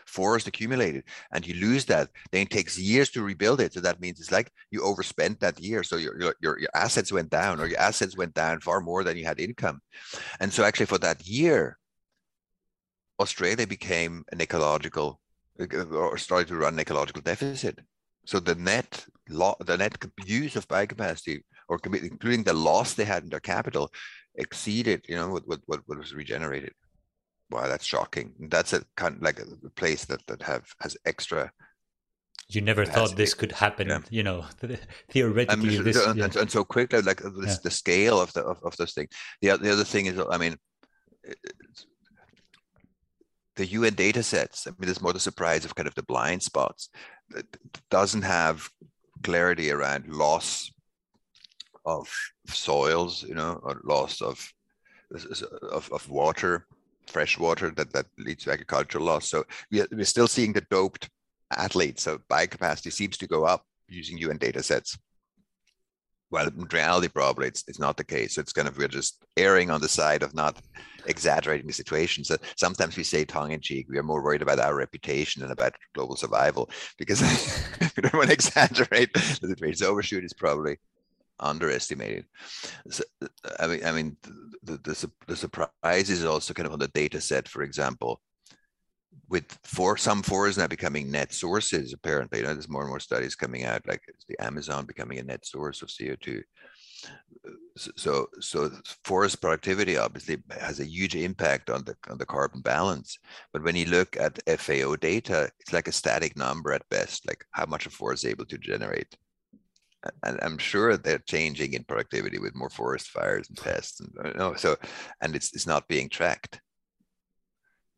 forest accumulated and you lose that, then it takes years to rebuild it. So that means it's like you overspent that year. So your, your, your, assets went down or your assets went down far more than you had income. And so actually for that year, Australia became an ecological or started to run an ecological deficit. So the net lo- the net use of biocapacity, or including the loss they had in their capital, exceeded you know what what, what was regenerated. Wow, that's shocking. That's a kind of like a place that that have has extra. You never thought this could happen, yeah. you know. Theoretically, and, this, and, yeah. and, so quickly, like uh, this, yeah. the scale of the of, of this thing. The the other thing is, I mean, the UN data sets. I mean, there's more the surprise of kind of the blind spots. It doesn't have clarity around loss of soils, you know, or loss of of, of water fresh water that, that leads to agricultural loss. So we are, we're still seeing the doped athletes. So biocapacity seems to go up using UN data sets. Well, in reality, probably it's, it's not the case. So it's kind of we're just erring on the side of not exaggerating the situation. So sometimes we say tongue in cheek, we are more worried about our reputation than about global survival because we don't want to exaggerate the situation. So overshoot is probably underestimated. So, I mean, I mean, the, the, the, surprise is also kind of on the data set. For example, with for some forests now becoming net sources, apparently, you know, there's more and more studies coming out, like the Amazon becoming a net source of CO2. So, so forest productivity obviously has a huge impact on the on the carbon balance. But when you look at FAO data, it's like a static number at best, like how much a forest is able to generate. And I'm sure they're changing in productivity with more forest fires and pests, and you know, so and it's it's not being tracked.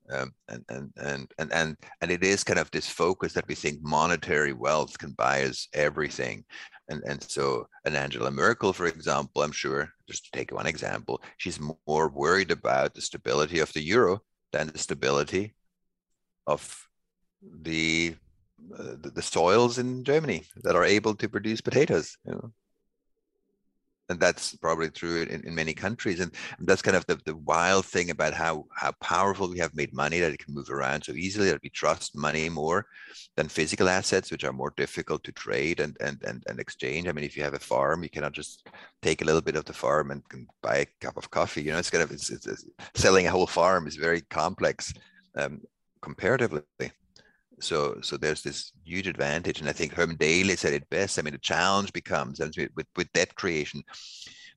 Um, and, and and and and and it is kind of this focus that we think monetary wealth can buy us everything. And and so an angela merkel for example i'm sure just to take one example she's more worried about the stability of the euro than the stability of the the, the soils in germany that are able to produce potatoes you know. And that's probably true in, in many countries. And, and that's kind of the, the wild thing about how how powerful we have made money that it can move around so easily that we trust money more than physical assets which are more difficult to trade and and and, and exchange. I mean if you have a farm you cannot just take a little bit of the farm and buy a cup of coffee you know. It's kind of it's, it's, it's selling a whole farm is very complex um, comparatively so so there's this huge advantage and i think herman daly said it best. I mean the challenge becomes with with debt creation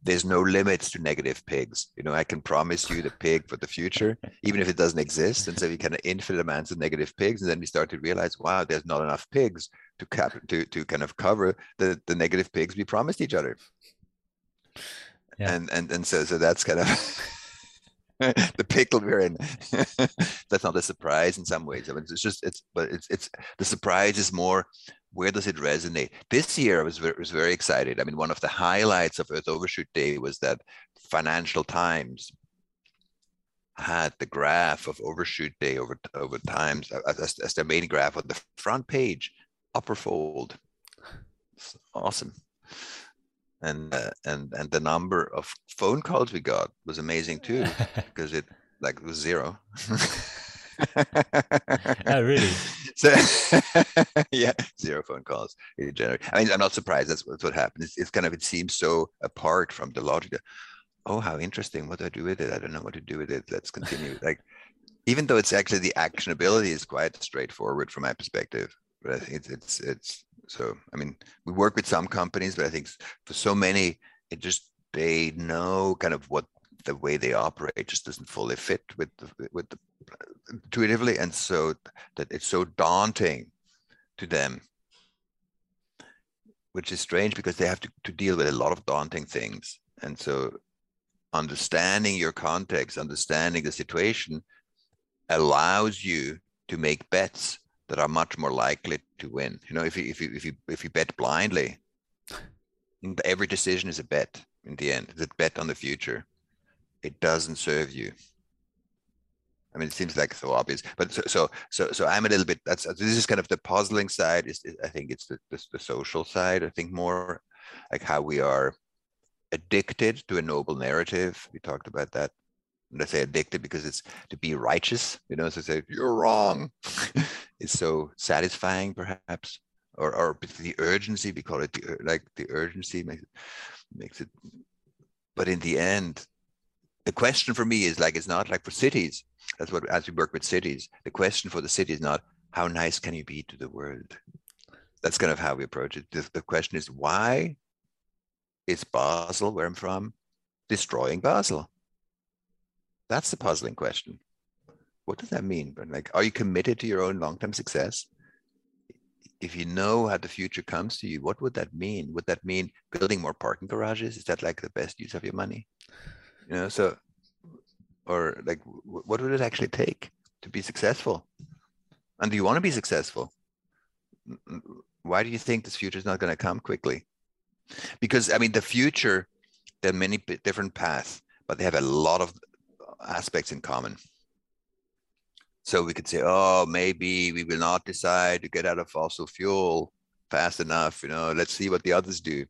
there's no limits to negative pigs. You know i can promise you the pig for the future even if it doesn't exist and so you kind of infinite amounts of negative pigs and then we start to realize wow there's not enough pigs to cap to to kind of cover the the negative pigs we promised each other. Yeah. and and and so so that's kind of the pickle we're in. That's not a surprise in some ways. I mean, it's just it's but it's it's the surprise is more where does it resonate? This year I was very, was very excited. I mean, one of the highlights of Earth Overshoot Day was that Financial Times had the graph of overshoot day over over times as, as their main graph on the front page, upper fold. It's awesome and uh, and and the number of phone calls we got was amazing too because it like it was zero. Oh really? So yeah zero phone calls in general i mean i'm not surprised that's, that's what happened. It's, it's kind of it seems so apart from the logic of, oh how interesting what do i do with it? I don't know what to do with it let's continue. Like even though it's actually the actionability is quite straightforward from my perspective but i think it's it's it's so, I mean, we work with some companies, but I think for so many, it just they know kind of what the way they operate just doesn't fully fit with the, with the intuitively, and so that it's so daunting to them, which is strange because they have to, to deal with a lot of daunting things, and so understanding your context, understanding the situation, allows you to make bets that are much more likely to win. You know, if you if you if you if you bet blindly, every decision is a bet in the end. It's a bet on the future. It doesn't serve you. I mean, it seems like so obvious, but so so so, so I'm a little bit. That's this is kind of the puzzling side. Is I think it's the, the the social side. I think more like how we are addicted to a noble narrative. We talked about that and I say addicted because it's to be righteous, you know, so say you're wrong. it's so satisfying, perhaps, or or the urgency. We call it the, like the urgency makes it, makes it. But in the end, the question for me is like it's not like for cities. That's what as we work with cities, the question for the city is not how nice can you be to the world. That's kind of how we approach it. The, the question is why is Basel, where I'm from, destroying Basel? That's the puzzling question. What does that mean? But like, are you committed to your own long-term success? If you know how the future comes to you, what would that mean? Would that mean building more parking garages? Is that like the best use of your money? You know, so or like what would it actually take to be successful? And do you want to be successful? Why do you think this future is not going to come quickly? Because I mean, the future, there are many different paths, but they have a lot of aspects in common. So we could say, oh, maybe we will not decide to get out of fossil fuel fast enough. You know, let's see what the others do.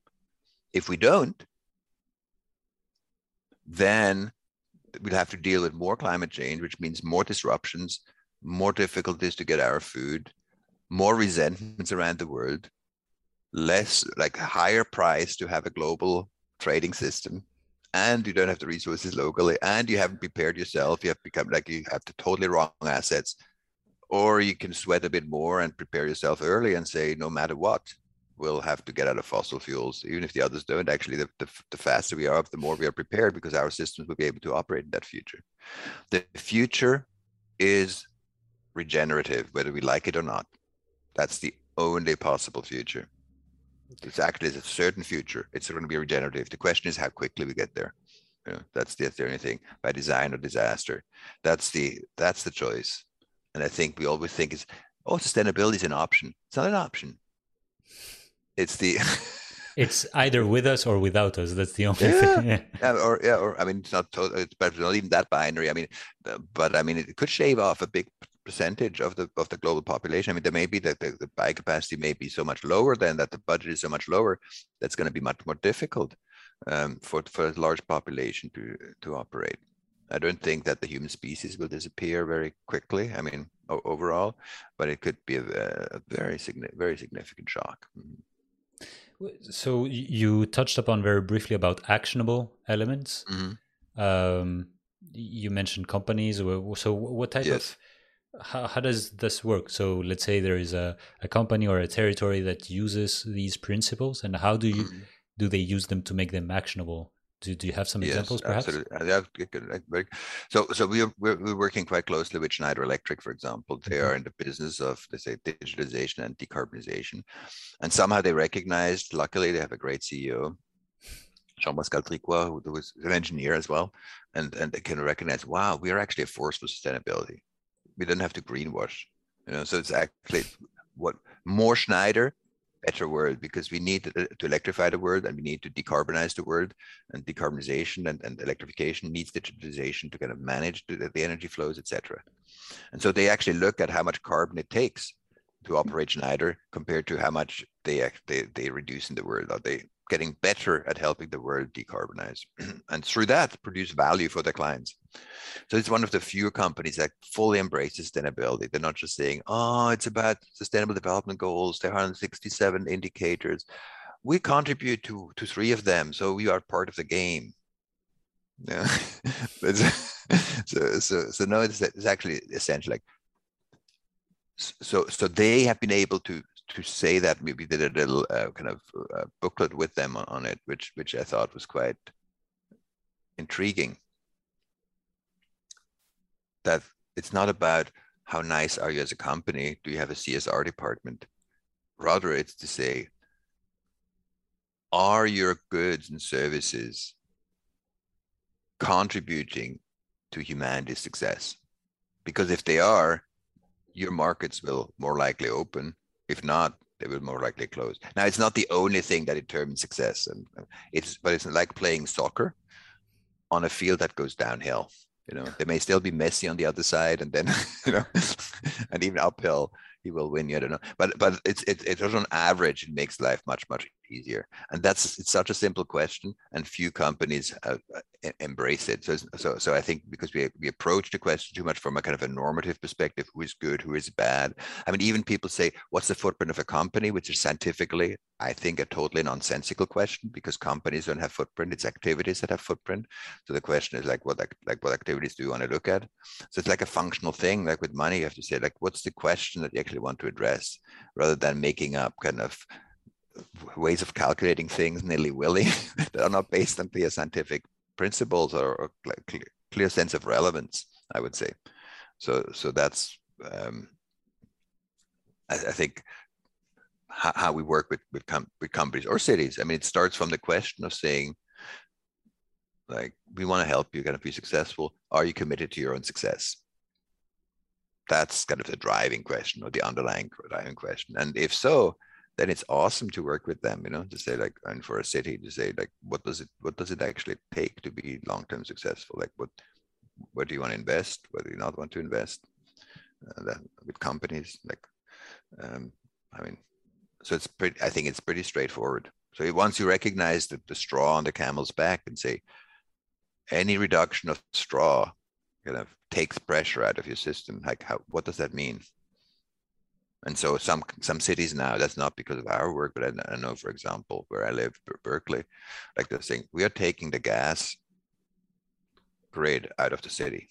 If we don't, then we'll have to deal with more climate change, which means more disruptions, more difficulties to get our food, more resentments around the world, less like higher price to have a global trading system and you don't have the resources locally and you haven't prepared yourself you have become like you have the totally wrong assets or you can sweat a bit more and prepare yourself early and say no matter what we'll have to get out of fossil fuels. Even if the others don't actually the, the, the faster we are the more we are prepared because our systems will be able to operate in that future. The future is regenerative whether we like it or not. That's the only possible future it's actually a certain future it's going to be regenerative the question is how quickly we get there you know, that's the, the only thing by design or disaster that's the that's the choice and I think we always think is, oh, sustainability is an option. It's not an option. It's the. it's either with us or without us. That's the only yeah. thing. yeah, or yeah, or I mean, it's not totally, it's not even that binary. I mean, uh, but I mean, it could shave off a big percentage of the of the global population. I mean, there may be that the, the buy capacity may be so much lower than that the budget is so much lower. That's going to be much more difficult um, for for a large population to to operate. I don't think that the human species will disappear very quickly. I mean, overall, but it could be a, a very significant, very significant shock. Mm-hmm. So you touched upon very briefly about actionable elements. Mm-hmm. Um, you mentioned companies. So what type yes. of how, how does this work? So let's say there is a, a company or a territory that uses these principles, and how do you mm-hmm. do they use them to make them actionable? Do, do you have some yes, examples, perhaps? Absolutely. So, so we are we're, we're, working quite closely with Schneider Electric, for example. They mm-hmm. are in the business of, let's say, digitalization and decarbonization, and somehow they recognized. Luckily, they have a great CEO, Jean-Pascal Tricoire, who was an engineer as well, and and they can recognize, wow, we are actually a force for sustainability. We don't have to greenwash, you know. So it's actually what more Schneider better world because we need to, electrify the world and we need to decarbonize the world and decarbonization and, and electrification needs digitalization to kind of manage the, the energy flows etc and so they actually look at how much carbon it takes to operate Schneider compared to how much they they, they reduce in the world are they getting better at helping the world decarbonize and through that produce value for their clients. So it's one of the few companies that fully embrace sustainability. They're not just saying, oh, it's about sustainable development goals, are 167 indicators. We contribute to, to three of them, so we are part of the game. Yeah. so, so, so no, it's, it's actually essentially like so so they have been able to to say that maybe did a little uh, kind of uh, booklet with them on, on, it, which which I thought was quite intriguing. That it's not about how nice are you as a company, do you have a CSR department? Rather, it's to say, are your goods and services contributing to humanity's success? Because if they are, your markets will more likely open if not, they will more likely close. Now, it's not the only thing that determines success, and it's but it's like playing soccer on a field that goes downhill. You know, they may still be Messi on the other side, and then you know, and even uphill, he will win. You don't know, but but it's it, it on average it makes life much much easier, and that's it's such a simple question, and few companies uh, embrace it. So so so I think because we we approach the question too much from a kind of a normative perspective, who is good, who is bad. I mean, even people say, "What's the footprint of a company?" Which is scientifically, I think, a totally nonsensical question because companies don't have footprint; it's activities that have footprint. So the question is like, what like what activities do you want to look at? So it's like a functional thing. Like with money, you have to say like, what's the question that you actually want to address, rather than making up kind of ways of calculating things nilly-willy that are not based on clear scientific principles or, or clear, clear, sense of relevance i would say. So so that's um, I, I, think how, how, we work with with, com- with companies or cities. I mean it starts from the question of saying like we want to help you kind of be successful. Are you committed to your own success? That's kind of the driving question or the underlying driving question. And if so then it's awesome to work with them you know to say like and for a city to say like what does it what does it actually take to be long-term successful? Like what what do you want to invest? What do you not want to invest? Uh, that, with companies like um, i mean so it's pretty i think it's pretty straightforward. So once you recognize the, the straw on the camel's back and say any reduction of straw kind of takes pressure out of your system like how what does that mean and so some some cities now that's not because of our work but I, I know for example where i live berkeley like they're saying we are taking the gas grid out of the city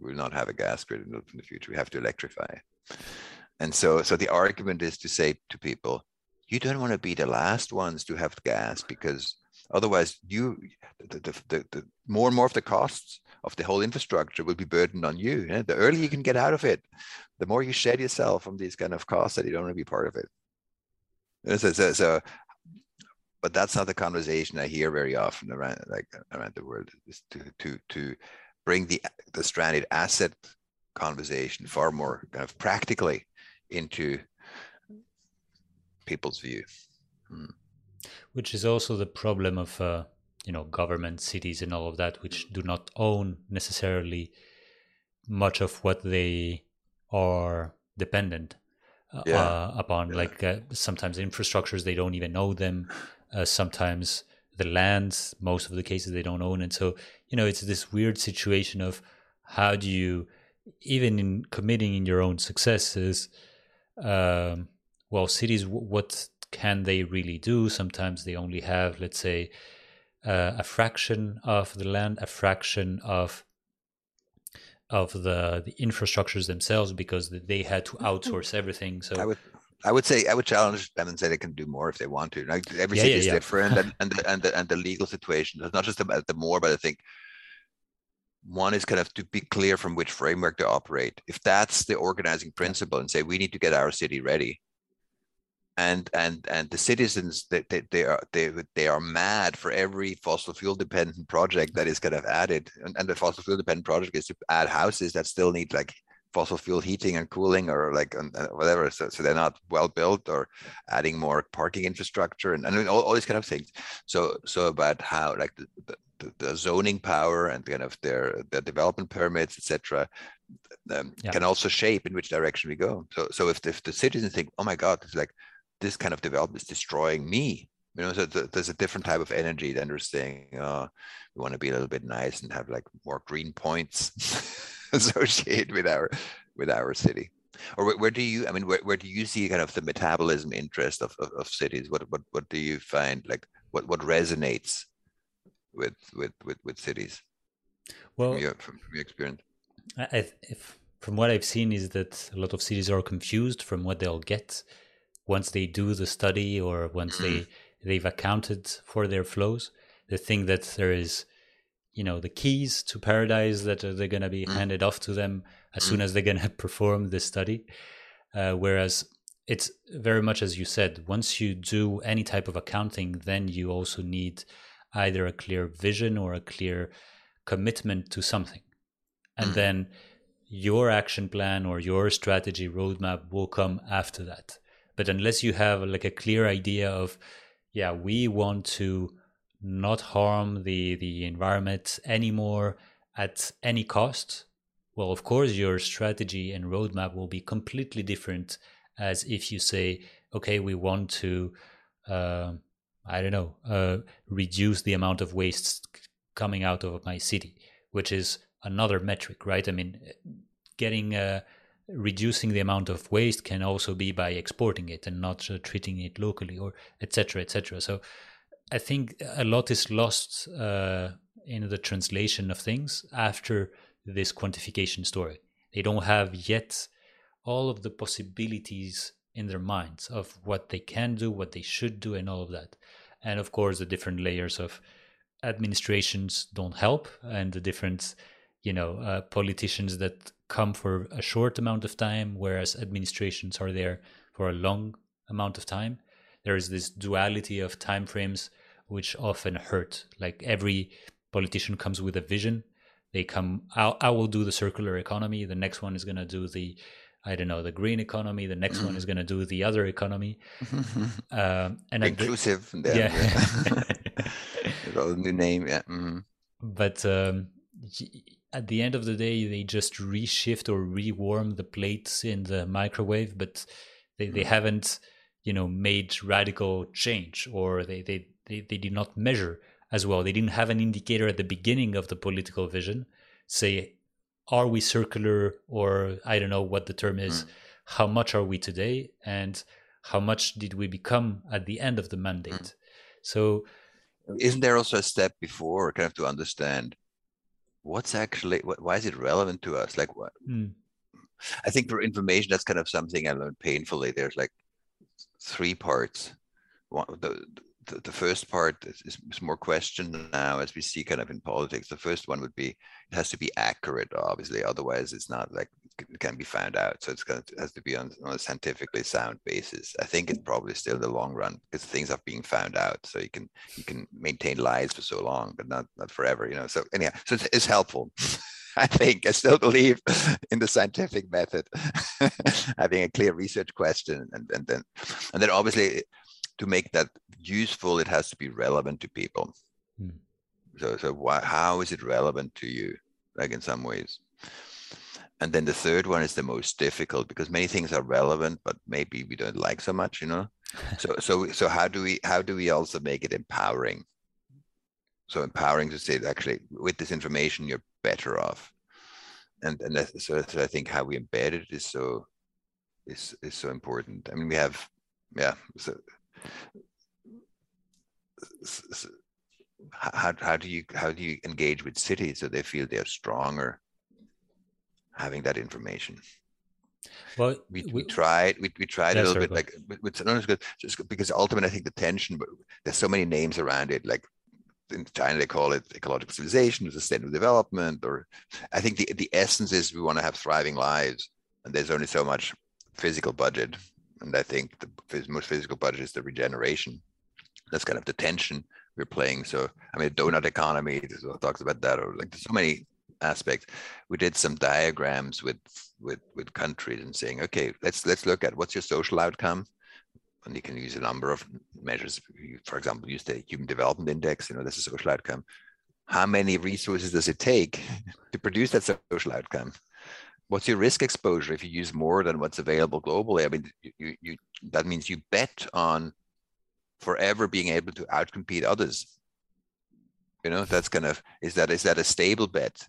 We will not have a gas grid in the future. We have to electrify. And so, so the argument is to say to people, you don't want to be the last ones to have gas because otherwise you the, the, the, the, more and more of the costs of the whole infrastructure will be burdened on you yeah? the earlier you can get out of it the more you shed yourself from these kind of costs that you don't want to be part of it so, so, so but that's not the conversation I hear very often around like around the world is to to to bring the the stranded asset conversation far more kind of practically into people's view. Hmm. Which is also the problem of uh, you know government, cities, and all of that, which do not own necessarily much of what they are dependent uh, yeah. uh, upon. Yeah. Like uh, sometimes infrastructures, they don't even know them uh, sometimes the lands most of the cases they don't own and so you know it's this weird situation of how do you even in committing in your own successes um, well cities what can they really do sometimes they only have let's say uh, a fraction of the land a fraction of of the the infrastructures themselves because they had to outsource everything so I would I would say I would challenge them and say they can do more if they want to. Like every yeah, city yeah, is yeah. different, and, and the and the and the legal situation. It's not just about the more, but I think one is kind of to be clear from which framework to operate. If that's the organizing principle, and say we need to get our city ready, and and and the citizens they, they, they are they they are mad for every fossil fuel dependent project that is kind of added, and, and the fossil fuel dependent project is to add houses that still need like fossil fuel heating and cooling or like uh, whatever. So, so they're not well built or adding more parking infrastructure and, and all, all these kind of things. So so about how like the, the, the zoning power and kind of their their development permits etc um, yeah. can also shape in which direction we go. So so if, if the citizens think oh my god it's like this kind of development is destroying me. You know so there's a different type of energy than they're saying oh, we want to be a little bit nice and have like more green points associated with our with our city. Or where, where, do you i mean where, where do you see kind of the metabolism interest of, of, of, cities? What, what what do you find like what what resonates with with with, with cities well from your, from, your experience? I, if, from what i've seen is that a lot of cities are confused from what they'll get once they do the study or once they they've accounted for their flows they think that there is you know the keys to paradise that they're going to be mm. handed off to them as mm. soon as they're going to perform this study uh, whereas it's very much as you said once you do any type of accounting then you also need either a clear vision or a clear commitment to something and mm. then your action plan or your strategy roadmap will come after that but unless you have like a clear idea of yeah we want to not harm the the environment anymore at any cost well of course your strategy and roadmap will be completely different as if you say okay we want to uh, i don't know uh, reduce the amount of waste coming out of my city which is another metric right? I mean getting uh, reducing the amount of waste can also be by exporting it and not uh, treating it locally or etc etc so I think a lot is lost uh, in the translation of things after this quantification story. They don't have yet all of the possibilities in their minds of what they can do, what they should do, and all of that. And of course, the different layers of administrations don't help, and the different, you know, uh, politicians that come for a short amount of time, whereas administrations are there for a long amount of time. There is this duality of time frames which often hurt. Like every politician comes with a vision. They come I'll, i will do the circular economy. The next one is going to do the i don't know the green economy. The next one is going to do the other economy. Um, and inclusive the, yeah, yeah. new name yeah mm-hmm. but um, at the end of the day they just reshift or rewarm the plates in the microwave but they, they mm. haven't you know made radical change or they, they they, they did not measure as well they didn't have an indicator at the beginning of the political vision say are we circular or i don't know what the term is mm. how much are we today and how much did we become at the end of the mandate mm. so isn't there also a step before kind of to understand what's actually what, why is it relevant to us? Like what? Mm. I think for information, that's kind of something I learned painfully. There's like three parts. One, the, the, the first part is, is, more questioned now as we see kind of in politics. The first one would be it has to be accurate, obviously. Otherwise, it's not like can be found out. So it's going to has to be on, on a scientifically sound basis. I think it's probably still the long run because things are being found out. So you can you can maintain lies for so long, but not not forever. You know. So anyhow, so it's, it's helpful. I think I still believe in the scientific method, having a clear research question, and, and then and then obviously to make that useful, it has to be relevant to people. Hmm. So so why, how is it relevant to you? Like in some ways. And then the third one is the most difficult because many things are relevant, but maybe we don't like so much, you know. so so so how do we how do we also make it empowering? So empowering to say actually with this information you're better off. And and so, so I think how we embed it is so is is so important. I mean we have yeah so, so how, how do you how do you engage with cities so they feel they're stronger having that information. Well, we, we, we tried we, we tried a little bit like with, with no, good just because ultimately I think the tension, but there's so many names around it. Like in China they call it ecological civilization, sustainable development, or I think the the essence is we want to have thriving lives, and there's only so much physical budget, and I think the most physical budget is the regeneration. That's kind of the tension we're playing. So I mean, donut economy talks about that, or like there's so many aspect. We did some diagrams with with with countries and saying okay let's let's look at what's your social outcome. And you can use a number of measures. For example use the human development index you know that's a social outcome. How many resources does it take to produce that social outcome? What's your risk exposure if you use more than what's available globally? I mean you, you that means you bet on forever being able to outcompete others. You know that's kind of is that is that a stable bet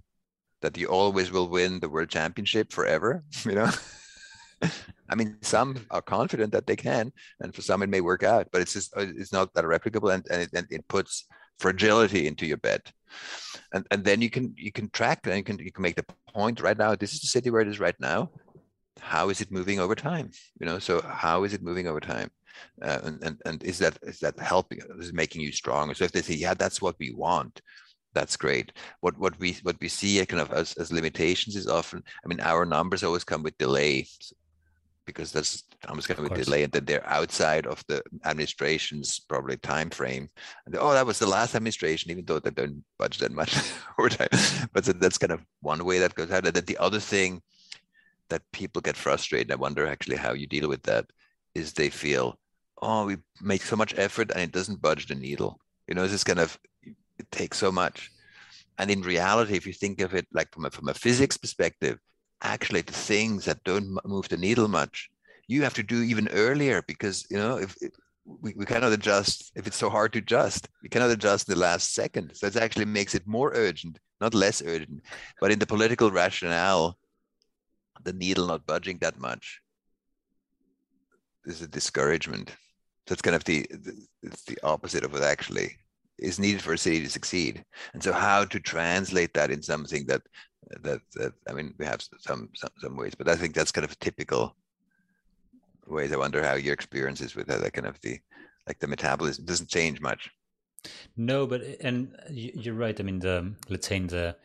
that you always will win the world championship forever you know? I mean some are confident that they can and for some it may work out but it's just uh, it's not that replicable and, and, it, and it puts fragility into your bet. And and then you can you can track and you can you can make the point right now this is the city where it is right now. How is it moving over time? You know so how is it moving over time? Uh, and, and and is that is that helping is making you stronger? So if they say yeah that's what we want that's great. What what we what we see uh, kind of as, as limitations is often, I mean, our numbers always come with delay because that's almost come with delay, and then they're outside of the administration's probably time frame. And oh, that was the last administration, even though they don't budget that much over time. But so that's kind of one way that goes out. And then the other thing that people get frustrated, I wonder actually how you deal with that, is they feel, oh, we make so much effort and it doesn't budge the needle. You know, this is kind of it takes so much. And in reality, if you think of it like from a, from a physics perspective, actually the things that don't move the needle much, you have to do even earlier because you know if, we, we cannot adjust if it's so hard to adjust, we cannot adjust in the last second. So it actually makes it more urgent, not less urgent. But in the political rationale, the needle not budging that much is a discouragement. It's kind of the, the it's the opposite of what actually is needed for a city to succeed. And so how to translate that in something that that that I mean we have some some some ways, but I think that's kind of typical ways. I wonder how your experience is with that, that kind of the like the metabolism doesn't change much. No, but and you're right. I mean, the let's say in the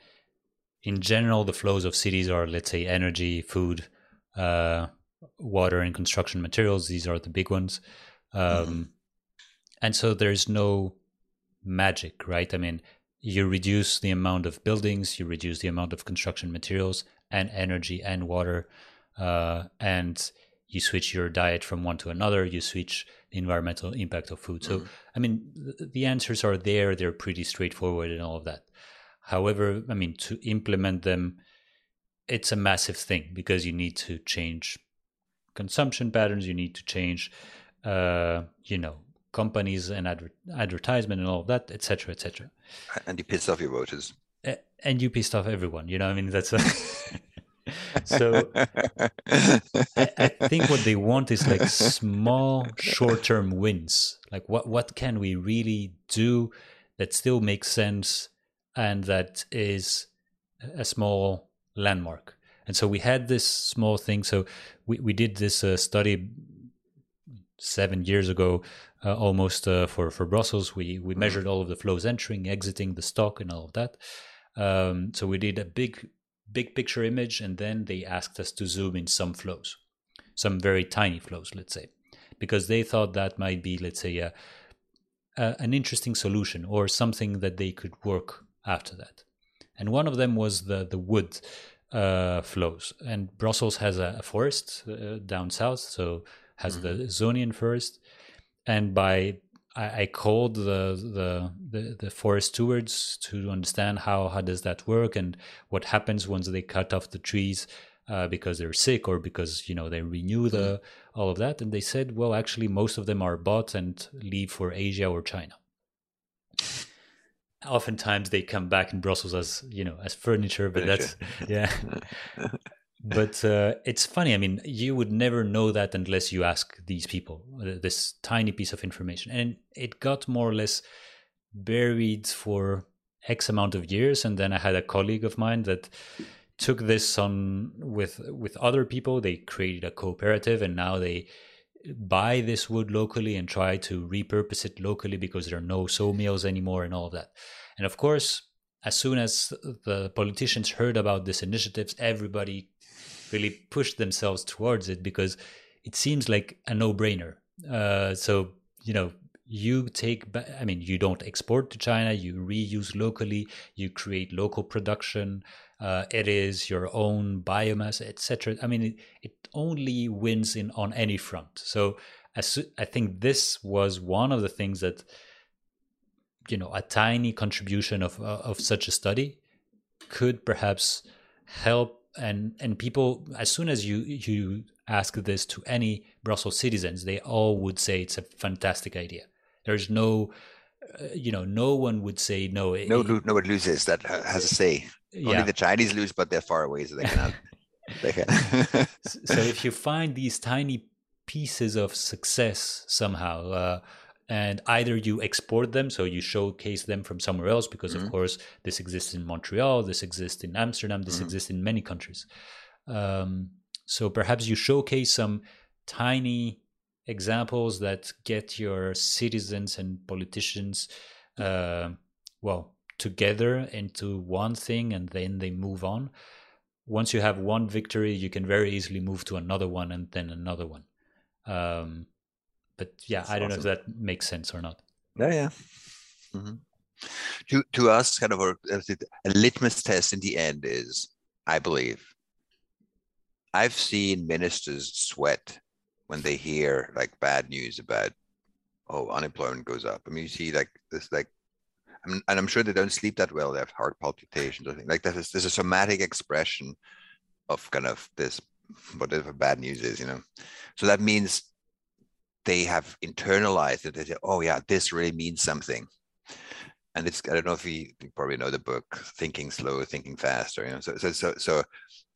in general, the flows of cities are let's say energy, food, uh, water, and construction materials. These are the big ones, um, mm-hmm. and so there's no magic, right? I mean, you reduce the amount of buildings, you reduce the amount of construction materials and energy and water, uh, and you switch your diet from one to another, you switch the environmental impact of food. So, mm. I mean, the answers are there, they're pretty straightforward and all of that. However, I mean, to implement them, it's a massive thing because you need to change consumption patterns, you need to change, uh, you know, companies and adver- advertisement and all of that, etc., etc. And you pissed off your voters. And you pissed off everyone. You know, I mean, that's a so. I, I, think what they want is like small, short-term wins. Like, what what can we really do that still makes sense and that is a small landmark. And so we had this small thing. So we, we did this uh, study seven years ago, uh, almost uh, for for Brussels. We we mm-hmm. measured all of the flows entering, exiting the stock, and all of that. Um, so we did a big big picture image, and then they asked us to zoom in some flows, some very tiny flows, let's say, because they thought that might be, let's say, a, a, an interesting solution or something that they could work after that. And one of them was the the wood uh, flows. And Brussels has a, a forest uh, down south, so has mm-hmm. the Zonian forest. And by I, I called the, the, the the forest stewards to understand how how does that work and what happens once they cut off the trees uh, because they're sick or because you know they renew the mm-hmm. all of that. And they said, well, actually, most of them are bought and leave for Asia or China oftentimes they come back in Brussels as you know as furniture, but furniture. that's yeah. but uh, it's funny. I mean, you would never know that unless you ask these people uh, this tiny piece of information, and it got more or less buried for X amount of years. And then I had a colleague of mine that took this on with with other people. They created a cooperative, and now they buy this wood locally and try to repurpose it locally because there are no sawmills anymore and all of that. And of course, as soon as the politicians heard about these initiatives, everybody really push themselves towards it because it seems like a no-brainer. Uh, so you know, you take. I mean, you don't export to China. You reuse locally. You create local production. Uh, it is your own biomass, etc. I mean, it, it, only wins in on any front. So as, I think this was one of the things that you know a tiny contribution of uh, of such a study could perhaps help and and people as soon as you you ask this to any Brussels citizens they all would say it's a fantastic idea there's no uh, you know no one would say no no no one loses that has a say yeah. only the chinese lose but they're far away so they cannot they can. so if you find these tiny pieces of success somehow uh, and either you export them so you showcase them from somewhere else because mm-hmm. of course this exists in montreal this exists in amsterdam this mm-hmm. exists in many countries um, so perhaps you showcase some tiny examples that get your citizens and politicians uh, well together into one thing and then they move on once you have one victory you can very easily move to another one and then another one um, but yeah, That's I don't awesome. know if that makes sense or not. Yeah, yeah. Mm-hmm. To to us, kind of a, a litmus test in the end is, I believe, I've seen ministers sweat when they hear like bad news about oh unemployment goes up. I mean, you see like this like and I'm sure they don't sleep that well. They have heart palpitations. I think like that is there's a somatic expression of kind of this whatever bad news is, you know. So that means they have internalized it. They say, "Oh yeah, this really means something." And it's I don't know if you, you probably know the book Thinking Slow, Thinking Faster. You know, so so so so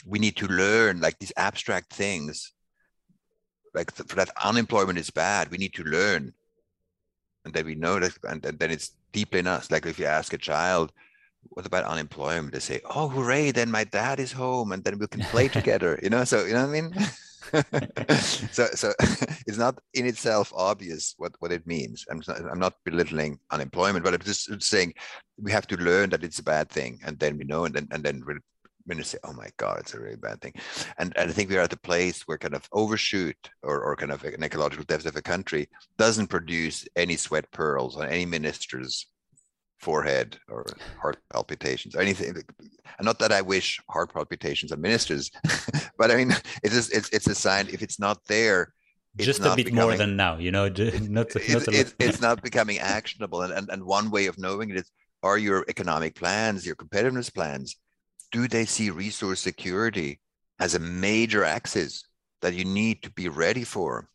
we need to learn like these abstract things. Like for that unemployment is bad, we need to learn, and then we know that, and, and then it's deep in us. Like if you ask a child, what about unemployment? They say, "Oh, hooray! Then my dad is home, and then we can play together." You know, so you know what I mean. so, so it's not in itself obvious what, what it means. I'm not, I'm not belittling unemployment, but I'm just saying we have to learn that it's a bad thing, and then we know, and then and then when you say, "Oh my God, it's a really bad thing," and, and I think we are at the place where kind of overshoot or, or kind of an ecological debt of a country doesn't produce any sweat pearls on any minister's forehead or heart palpitations or anything. Not that I wish heart palpitations on ministers, but I mean, it's just, it's it's a sign. If it's not there, just a bit becoming, more than now, you know. Not, it's, not it's, it's not becoming actionable. And, and and one way of knowing it is: are your economic plans, your competitiveness plans, do they see resource security as a major axis that you need to be ready for?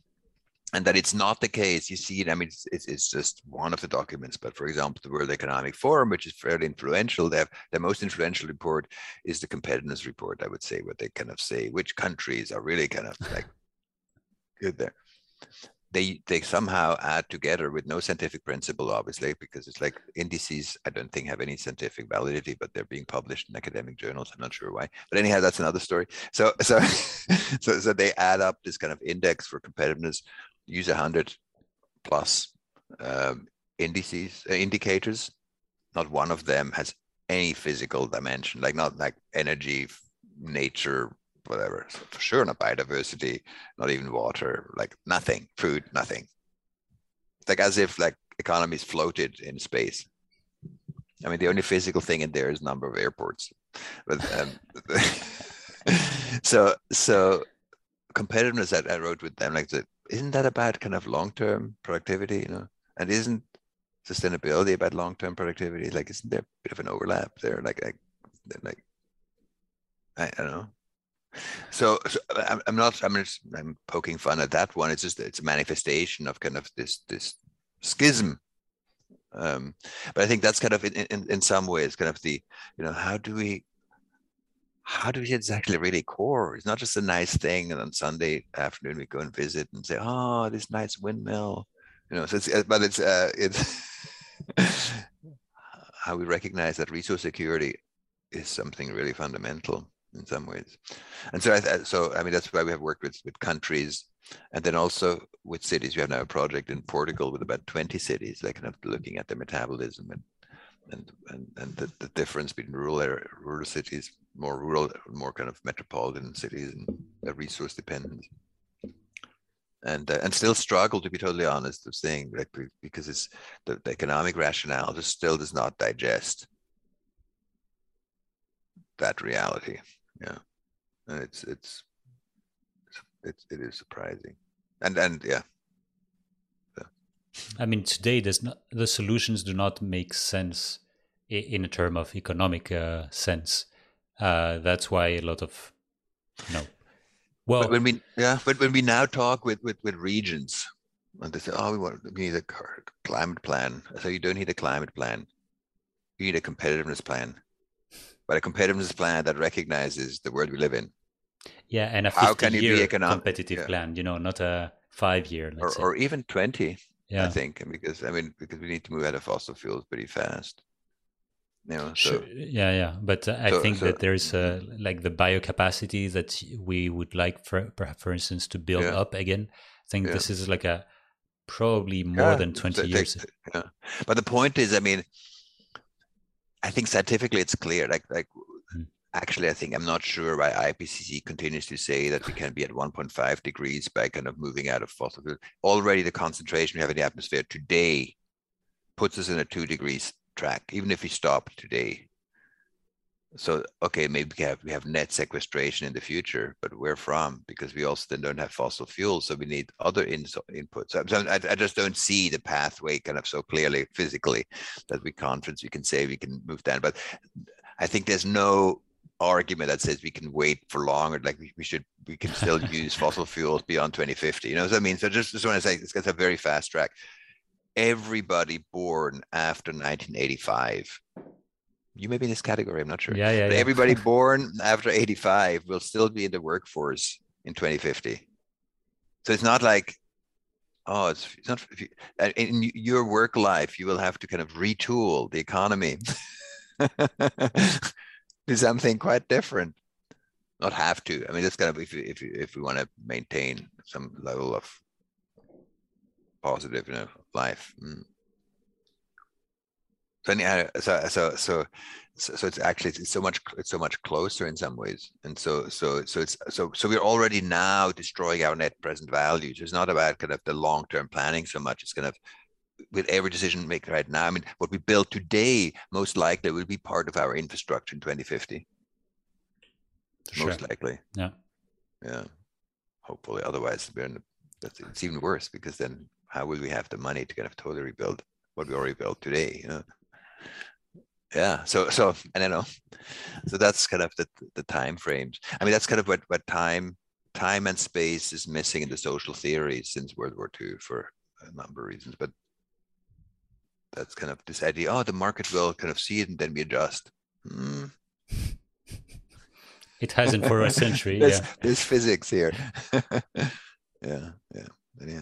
And that it's not the case. You see it. I mean, it's, it's, it's, just one of the documents. But for example, the World Economic Forum, which is fairly influential, they have the most influential report is the competitiveness report. I would say what they kind of say which countries are really kind of like good there. they they somehow add together with no scientific principle, obviously, because it's like indices. I don't think have any scientific validity, but they're being published in academic journals. I'm not sure why, but anyhow, that's another story. So so so so they add up this kind of index for competitiveness. Use a hundred plus um, indices uh, indicators. Not one of them has any physical dimension, like not like energy, nature, whatever. So for sure, not biodiversity, not even water, like nothing, food, nothing. Like as if like economies floated in space. I mean, the only physical thing in there is number of airports. But um, so so competitiveness that I wrote with them, like, isn't that about kind of long term productivity, you know? And isn't sustainability about long term productivity? Like, isn't there a bit of an overlap there? Like, like, like I, I don't know. So, so I'm, I'm not. I'm just. I'm poking fun at that one. It's just. It's a manifestation of kind of this this schism. Um, but I think that's kind of in, in in some ways kind of the you know how do we how do we exactly really core? It's not just a nice thing, and on Sunday afternoon we go and visit and say, "Oh, this nice windmill," you know. So it's uh, but it's uh, it's how we recognize that resource security is something really fundamental in some ways. And so, I, so I mean, that's why we have worked with with countries, and then also with cities. We have now a project in Portugal with about 20 cities, like kind of looking at their metabolism and and and, and the, the difference between rural rural cities, more rural, more kind of metropolitan cities, and resource dependent. And uh, and still struggle to be totally honest of saying like because it's the, the economic rationale just still does not digest that reality yeah and it's it's it's it is surprising and and yeah I mean, today there's not, the solutions do not make sense in a term of economic uh, sense. Uh, that's why a lot of, you know, well, but when we yeah, but when we now talk with with with regions, and they say, oh, we want we need a climate plan. So you don't need a climate plan. You need a competitiveness plan but a competitiveness plan that recognizes the world we live in. Yeah, and a 50 How can be economic? competitive yeah. plan, you know, not a five year, or, or, even 20, yeah. I think, because I mean, because we need to move out of fossil fuels pretty fast. You know, so, sure. yeah, yeah, but uh, I so, think so, that there's uh, like the biocapacity that we would like, for for instance, to build yeah. up again. I think yeah. this is like a probably more than 20 years. yeah. But the point is, I mean, I think scientifically it's clear. Like like mm. actually, I think I'm not sure why IPCC continues to say that we can be at 1.5 degrees by kind of moving out of fossil fuels. Already, the concentration we have in the atmosphere today puts us in a two degrees track, even if we stop today. So okay maybe we have we have net sequestration in the future but where from? Because we also then don't have fossil fuels so we need other in, inputs. So I, I, just don't see the pathway kind of so clearly physically that we conference we can say we can move down but i think there's no argument that says we can wait for longer like we, we should we can still use fossil fuels beyond 2050 you know what i mean? So just, just want to say it's, it's a very fast track everybody born after 1985 you may be in this category. I'm not sure. Yeah, yeah. yeah. Everybody born after 85 will still be in the workforce in 2050. So it's not like, oh, it's, it's not in your work life. You will have to kind of retool the economy do something quite different. Not have to. I mean, that's kind of if if if we want to maintain some level of positive, you know, life. Mm. So anyhow, so so so so it's actually it's so much it's so much closer in some ways. And so so so it's so so we're already now destroying our net present values it's not about kind of the long-term planning so much. It's kind of with every decision maker right now i mean what we build today most likely will be part of our infrastructure in 2050 sure. most likely. Yeah. Yeah. Hopefully otherwise we're in the, it's even worse because then how will we have the money to kind of totally rebuild what we already built today you know? Yeah so so i don't know. So that's kind of the the time frames. I mean that's kind of what what time time and space is missing in the social theory since world war ii for a number of reasons but that's kind of this idea oh the market will kind of see it and then we adjust. Hmm. it hasn't for a century yeah. there's physics here. Yeah yeah yeah,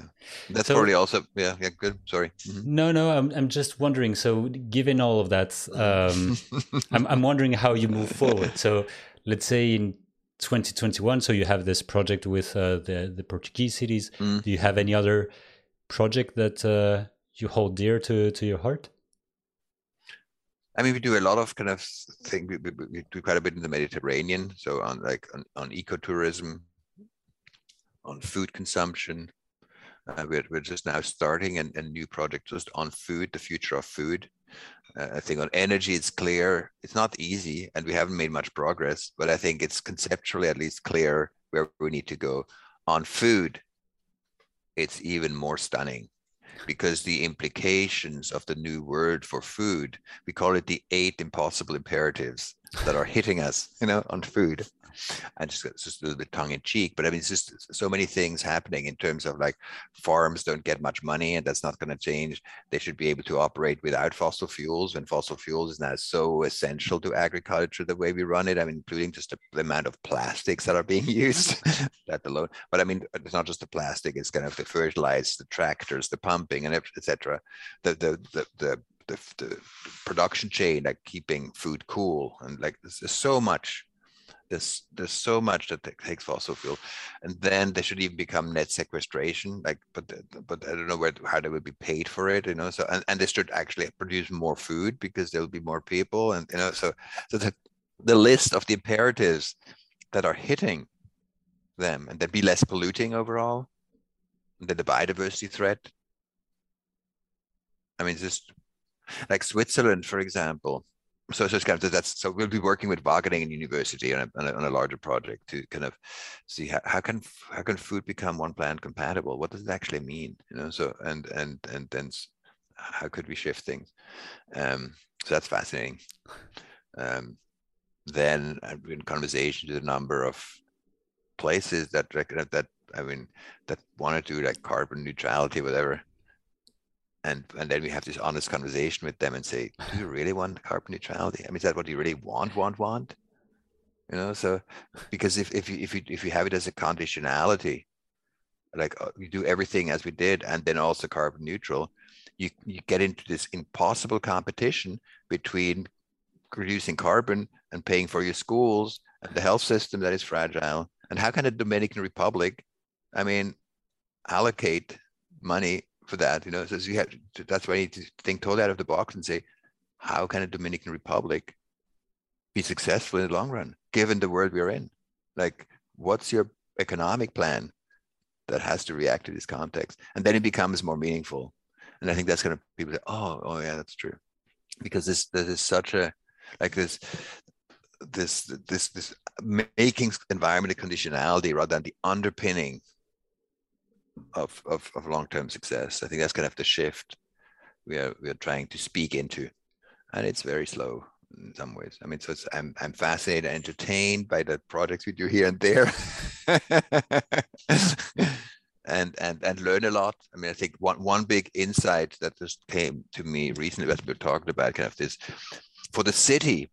that's so, probably also yeah yeah good. Sorry. Mm-hmm. No, no, I'm I'm just wondering. So, given all of that, um, I'm I'm wondering how you move forward. So, let's say in 2021, so you have this project with uh, the the Portuguese cities. Mm. Do you have any other project that uh, you hold dear to to your heart? I mean, we do a lot of kind of thing. We, we, we, do quite a bit in the Mediterranean, so on like on, on ecotourism, on food consumption. Uh, we're, we're just now starting a, a, new project just on food, the future of food. Uh, I think on energy, it's clear. It's not easy, and we haven't made much progress, but I think it's conceptually at least clear where we need to go. On food, it's even more stunning because the implications of the new word for food, we call it the eight impossible imperatives that are hitting us, you know, on food and just it's just a little bit tongue in cheek. But I mean, it's just so many things happening in terms of like farms don't get much money, and that's not going to change. They should be able to operate without fossil fuels, when fossil fuels is now so essential to agriculture the way we run it. I mean, including just the amount of plastics that are being used, that alone. But I mean, it's not just the plastic; it's kind of the fertilizers, the tractors, the pumping, and etc. The the the the the, the, production chain, like keeping food cool, and like there's so much there's there's so much that takes fossil fuel, and then they should even become net sequestration. Like, but but I don't know where how they would be paid for it. You know, so and, and they should actually produce more food because there'll be more people, and you know, so so the the list of the imperatives that are hitting them, and then be less polluting overall, and then the biodiversity threat. I mean, just like Switzerland, for example so, so it's kind of that's so we'll be working with Wageningen University on a, on a, on a larger project to kind of see how, how can how can food become one planet compatible? What does it actually mean? You know, so and and and then how could we shift things? Um, so that's fascinating. Um, then I've been in conversation with a number of places that that I mean that want to do like carbon neutrality, whatever and and then we have this honest conversation with them and say, do you really want carbon neutrality? I mean, is that what you really want, want, want? You know, so because if if you if you if you have it as a conditionality, like uh, you do everything as we did, and then also carbon neutral, you you get into this impossible competition between reducing carbon and paying for your schools and the health system that is fragile. And how can a Dominican Republic, I mean, allocate money for that. You know, so you have to, that's why you need to think totally out of the box and say, how can a Dominican Republic be successful in the long run, given the world we're in? Like, what's your economic plan that has to react to this context? And then it becomes more meaningful. And I think that's going to people say, oh, oh yeah, that's true, because this this is such a like this this this this making environmental conditionality rather than the underpinning of, of, of long-term success. I think that's kind of the shift we are we are trying to speak into, and it's very slow in some ways. I mean, so I'm I'm fascinated, and entertained by the projects we do here and there, and and and learn a lot. I mean, I think one one big insight that just came to me recently as we were talking about kind of this for the city,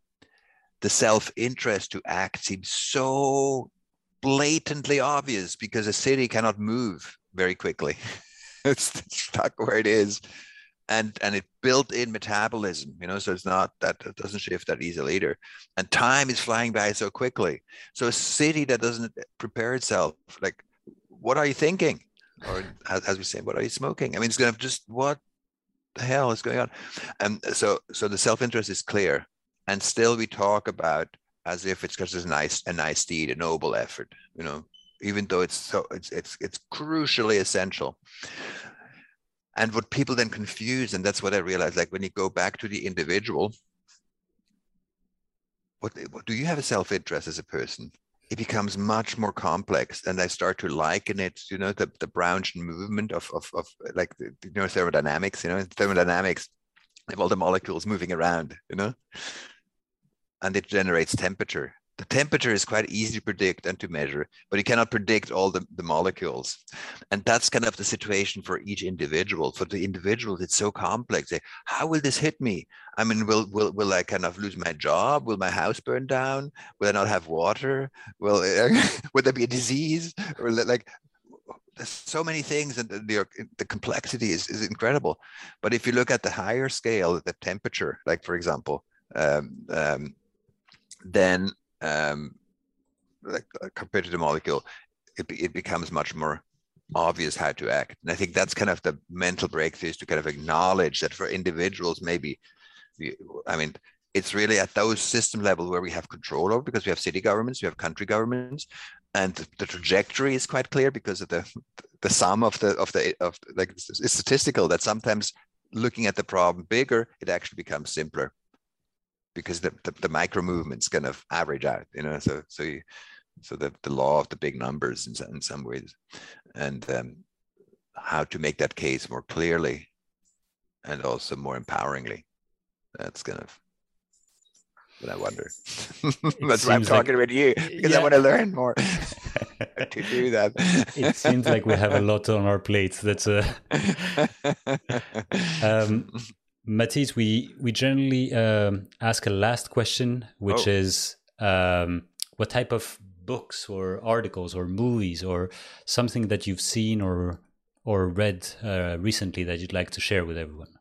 the self-interest to act seems so blatantly obvious because a city cannot move very quickly. it's stuck where it is. And and it built in metabolism, you know, so it's not that it doesn't shift that easily either. And time is flying by so quickly. So a city that doesn't prepare itself, like, what are you thinking? Or as, we say, what are you smoking? I mean, it's gonna just what the hell is going on? And so so the self-interest is clear. And still we talk about as if it's just a nice a nice deed, a noble effort, you know, even though it's so it's it's it's crucially essential. And what people then confuse and that's what i realized like when you go back to the individual what, what do you have a self-interest as a person? It becomes much more complex and i start to liken it you know the, the brownian movement of, of, of like the, you know thermodynamics you know thermodynamics have all the molecules moving around you know? And it generates temperature the temperature is quite easy to predict and to measure, but you cannot predict all the, the molecules. And that's kind of the situation for each individual. For the individuals, it's so complex. How will this hit me? I mean, will will will I kind of lose my job? Will my house burn down? Will I not have water? Will will there be a disease? Or like there's so many things and the, the complexity is, is incredible but if you look at the higher scale the temperature like for example um, um, then um, like uh, compared to the molecule it, it becomes much more obvious how to act. And i think that's kind of the mental breakthroughs to kind of acknowledge that for individuals maybe i mean it's really at those system level where we have control over because we have city governments, we have country governments, and the trajectory is quite clear because of the the sum of the of the of like it's statistical that sometimes looking at the problem bigger, it actually becomes simpler because the, the, the micro movements kind of average out, you know. So so you, so the, the law of the big numbers in, in some ways, and um, how to make that case more clearly and also more empoweringly. That's kind of but I wonder. That's why I'm talking like, about you because yeah. I want to learn more to do that. it seems like we have a lot on our plates. That's a. um, Mathis, we we generally um, ask a last question, which oh. is um, what type of books or articles or movies or something that you've seen or or read uh, recently that you'd like to share with everyone.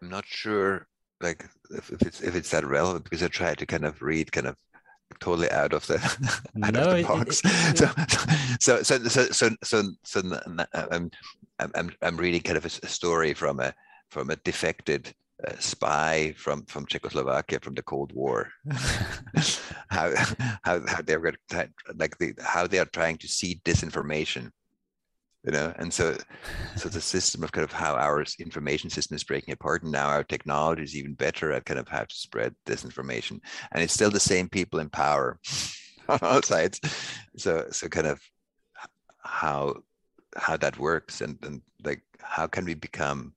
I'm not sure like if, if it's if it's that relevant because I try to kind of read kind of totally out of the out no, of the box. It, it, so, so, so so so so so I'm I'm I'm reading kind of a, story from a from a defected uh, spy from from Czechoslovakia from the Cold War. how how how they're like the how they are trying to seed disinformation you know and so so the system of kind of how our information system is breaking apart and now our technology is even better at kind of how to spread this information. And it's still the same people in power on all sides. So so kind of how how that works and and like how can we become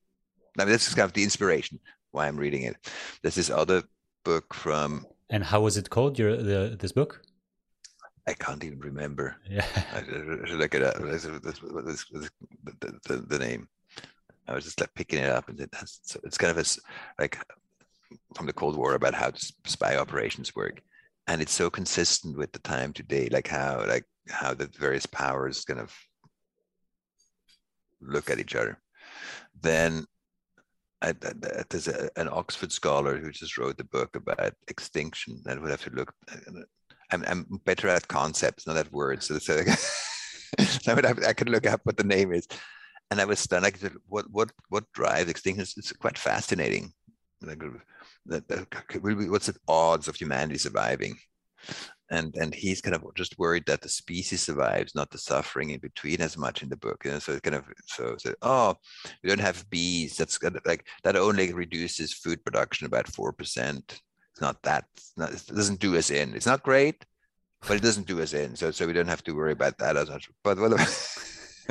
i mean this is kind of the inspiration why i'm reading it. There's this other book from and how was it called your the this book I can't even remember. Yeah, I should look it up. This, this, this, the, the, the, name. I was just like picking it up, and it has, so it's kind of a like from the Cold War about how spy operations work, and it's so consistent with the time today, like how like how the various powers kind of look at each other. Then I, I, there's a, an Oxford scholar who just wrote the book about extinction, and would have to look uh, I'm, I'm better at concepts, not at words. So, so I, would I could look up what the name is. And I was stunned. Like, what what what drives extinction? It's, quite fascinating. What's the odds of humanity surviving? And and he's kind of just worried that the species survives, not the suffering in between as much in the book. Know, so it's kind of so, so oh, we don't have bees. That's like that only reduces food production about four percent it's not that. It's not, it doesn't do us in. It's not great, but it doesn't do us in. So so we don't have to worry about that as much. But well,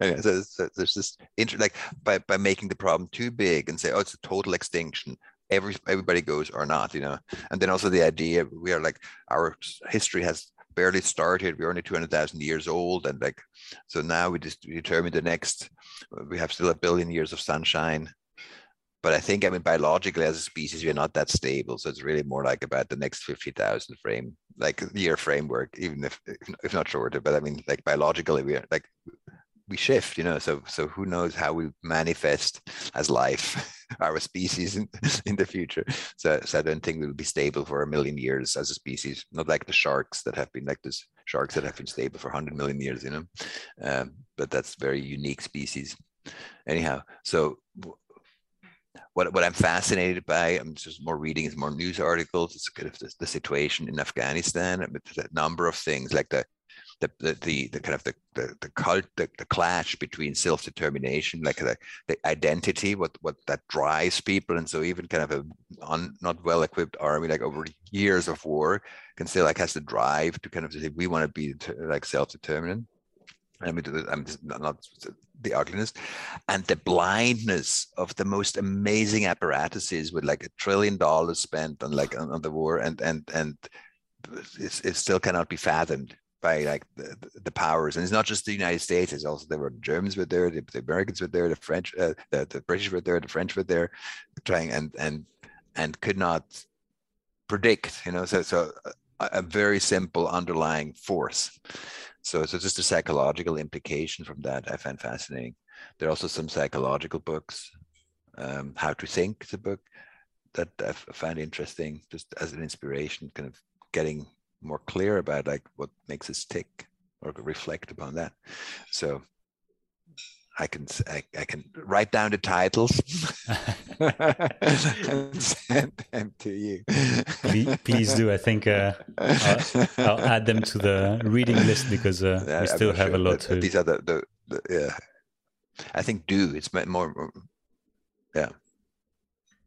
anyway, so, so there's this inter like by by making the problem too big and say, oh, it's a total extinction. Every everybody goes or not, you know. And then also the idea we are like our history has barely started. We're only 200,000 years old. And like, so now we just determine the next, we have still a billion years of sunshine but I think I mean biologically as a species we're not that stable, so it's really more like about the next fifty thousand frame like year framework, even if if not shorter. But I mean like biologically we are like we shift, you know. So so who knows how we manifest as life, our species in, in the future. So so I don't think we'll be stable for a million years as a species, not like the sharks that have been like this sharks that have been stable for 100 million years you know um, but that's very unique species anyhow so what, what I'm fascinated by, um, I'm just more reading is more news articles. It's kind of the, the situation in Afghanistan, uh, the number of things like the the, the, the, the kind of the, the, the cult, the, the clash between self-determination, like the, the identity, what, what that drives people. And so even kind of a un, not well-equipped army, like over years of war can still like has the drive to kind of say, we want to be like self-determined. I mean, I'm not the ugliness and the blindness of the most amazing apparatuses with like a trillion dollars spent on like on, the war and and and it still cannot be fathomed by like the, the, powers and it's not just the united states it's also there were the germans were there the, the americans were there the french uh, the, the british were there the french were there trying and and and could not predict. You know, so so a, a very simple underlying force. So so just a psychological implication from that I find fascinating. There are also some psychological books. Um, How to Think is a book that I find interesting, just as an inspiration, kind of getting more clear about like what makes us tick or reflect upon that. So I can I, I can write down the titles and send them to you. please, please do. I think uh, I'll, I'll, add them to the reading list because uh, yeah, we still have sure. a lot to. These are the, the, the, yeah. I think do it's more yeah.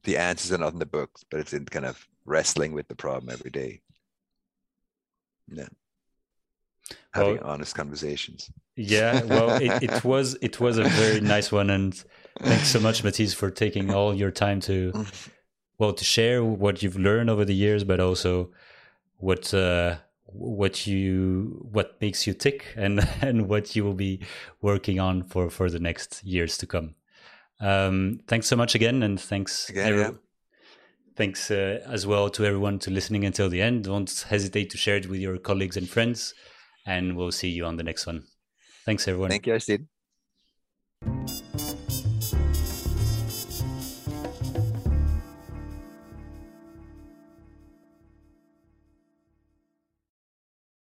The answers are not in the books, but it's in kind of wrestling with the problem every day. Yeah having well, honest conversations. Yeah, well, it, it was it was a very nice one, and thanks so much, Mathis, for taking all your time to well to share what you've learned over the years, but also what uh, what you what makes you tick and and what you will be working on for for the next years to come. Um, thanks so much again, and thanks. Again, yeah. Thanks uh, as well to everyone to listening until the end. Don't hesitate to share it with your colleagues and friends and we'll see you on the next one. Thanks, everyone. Thank you, Steve.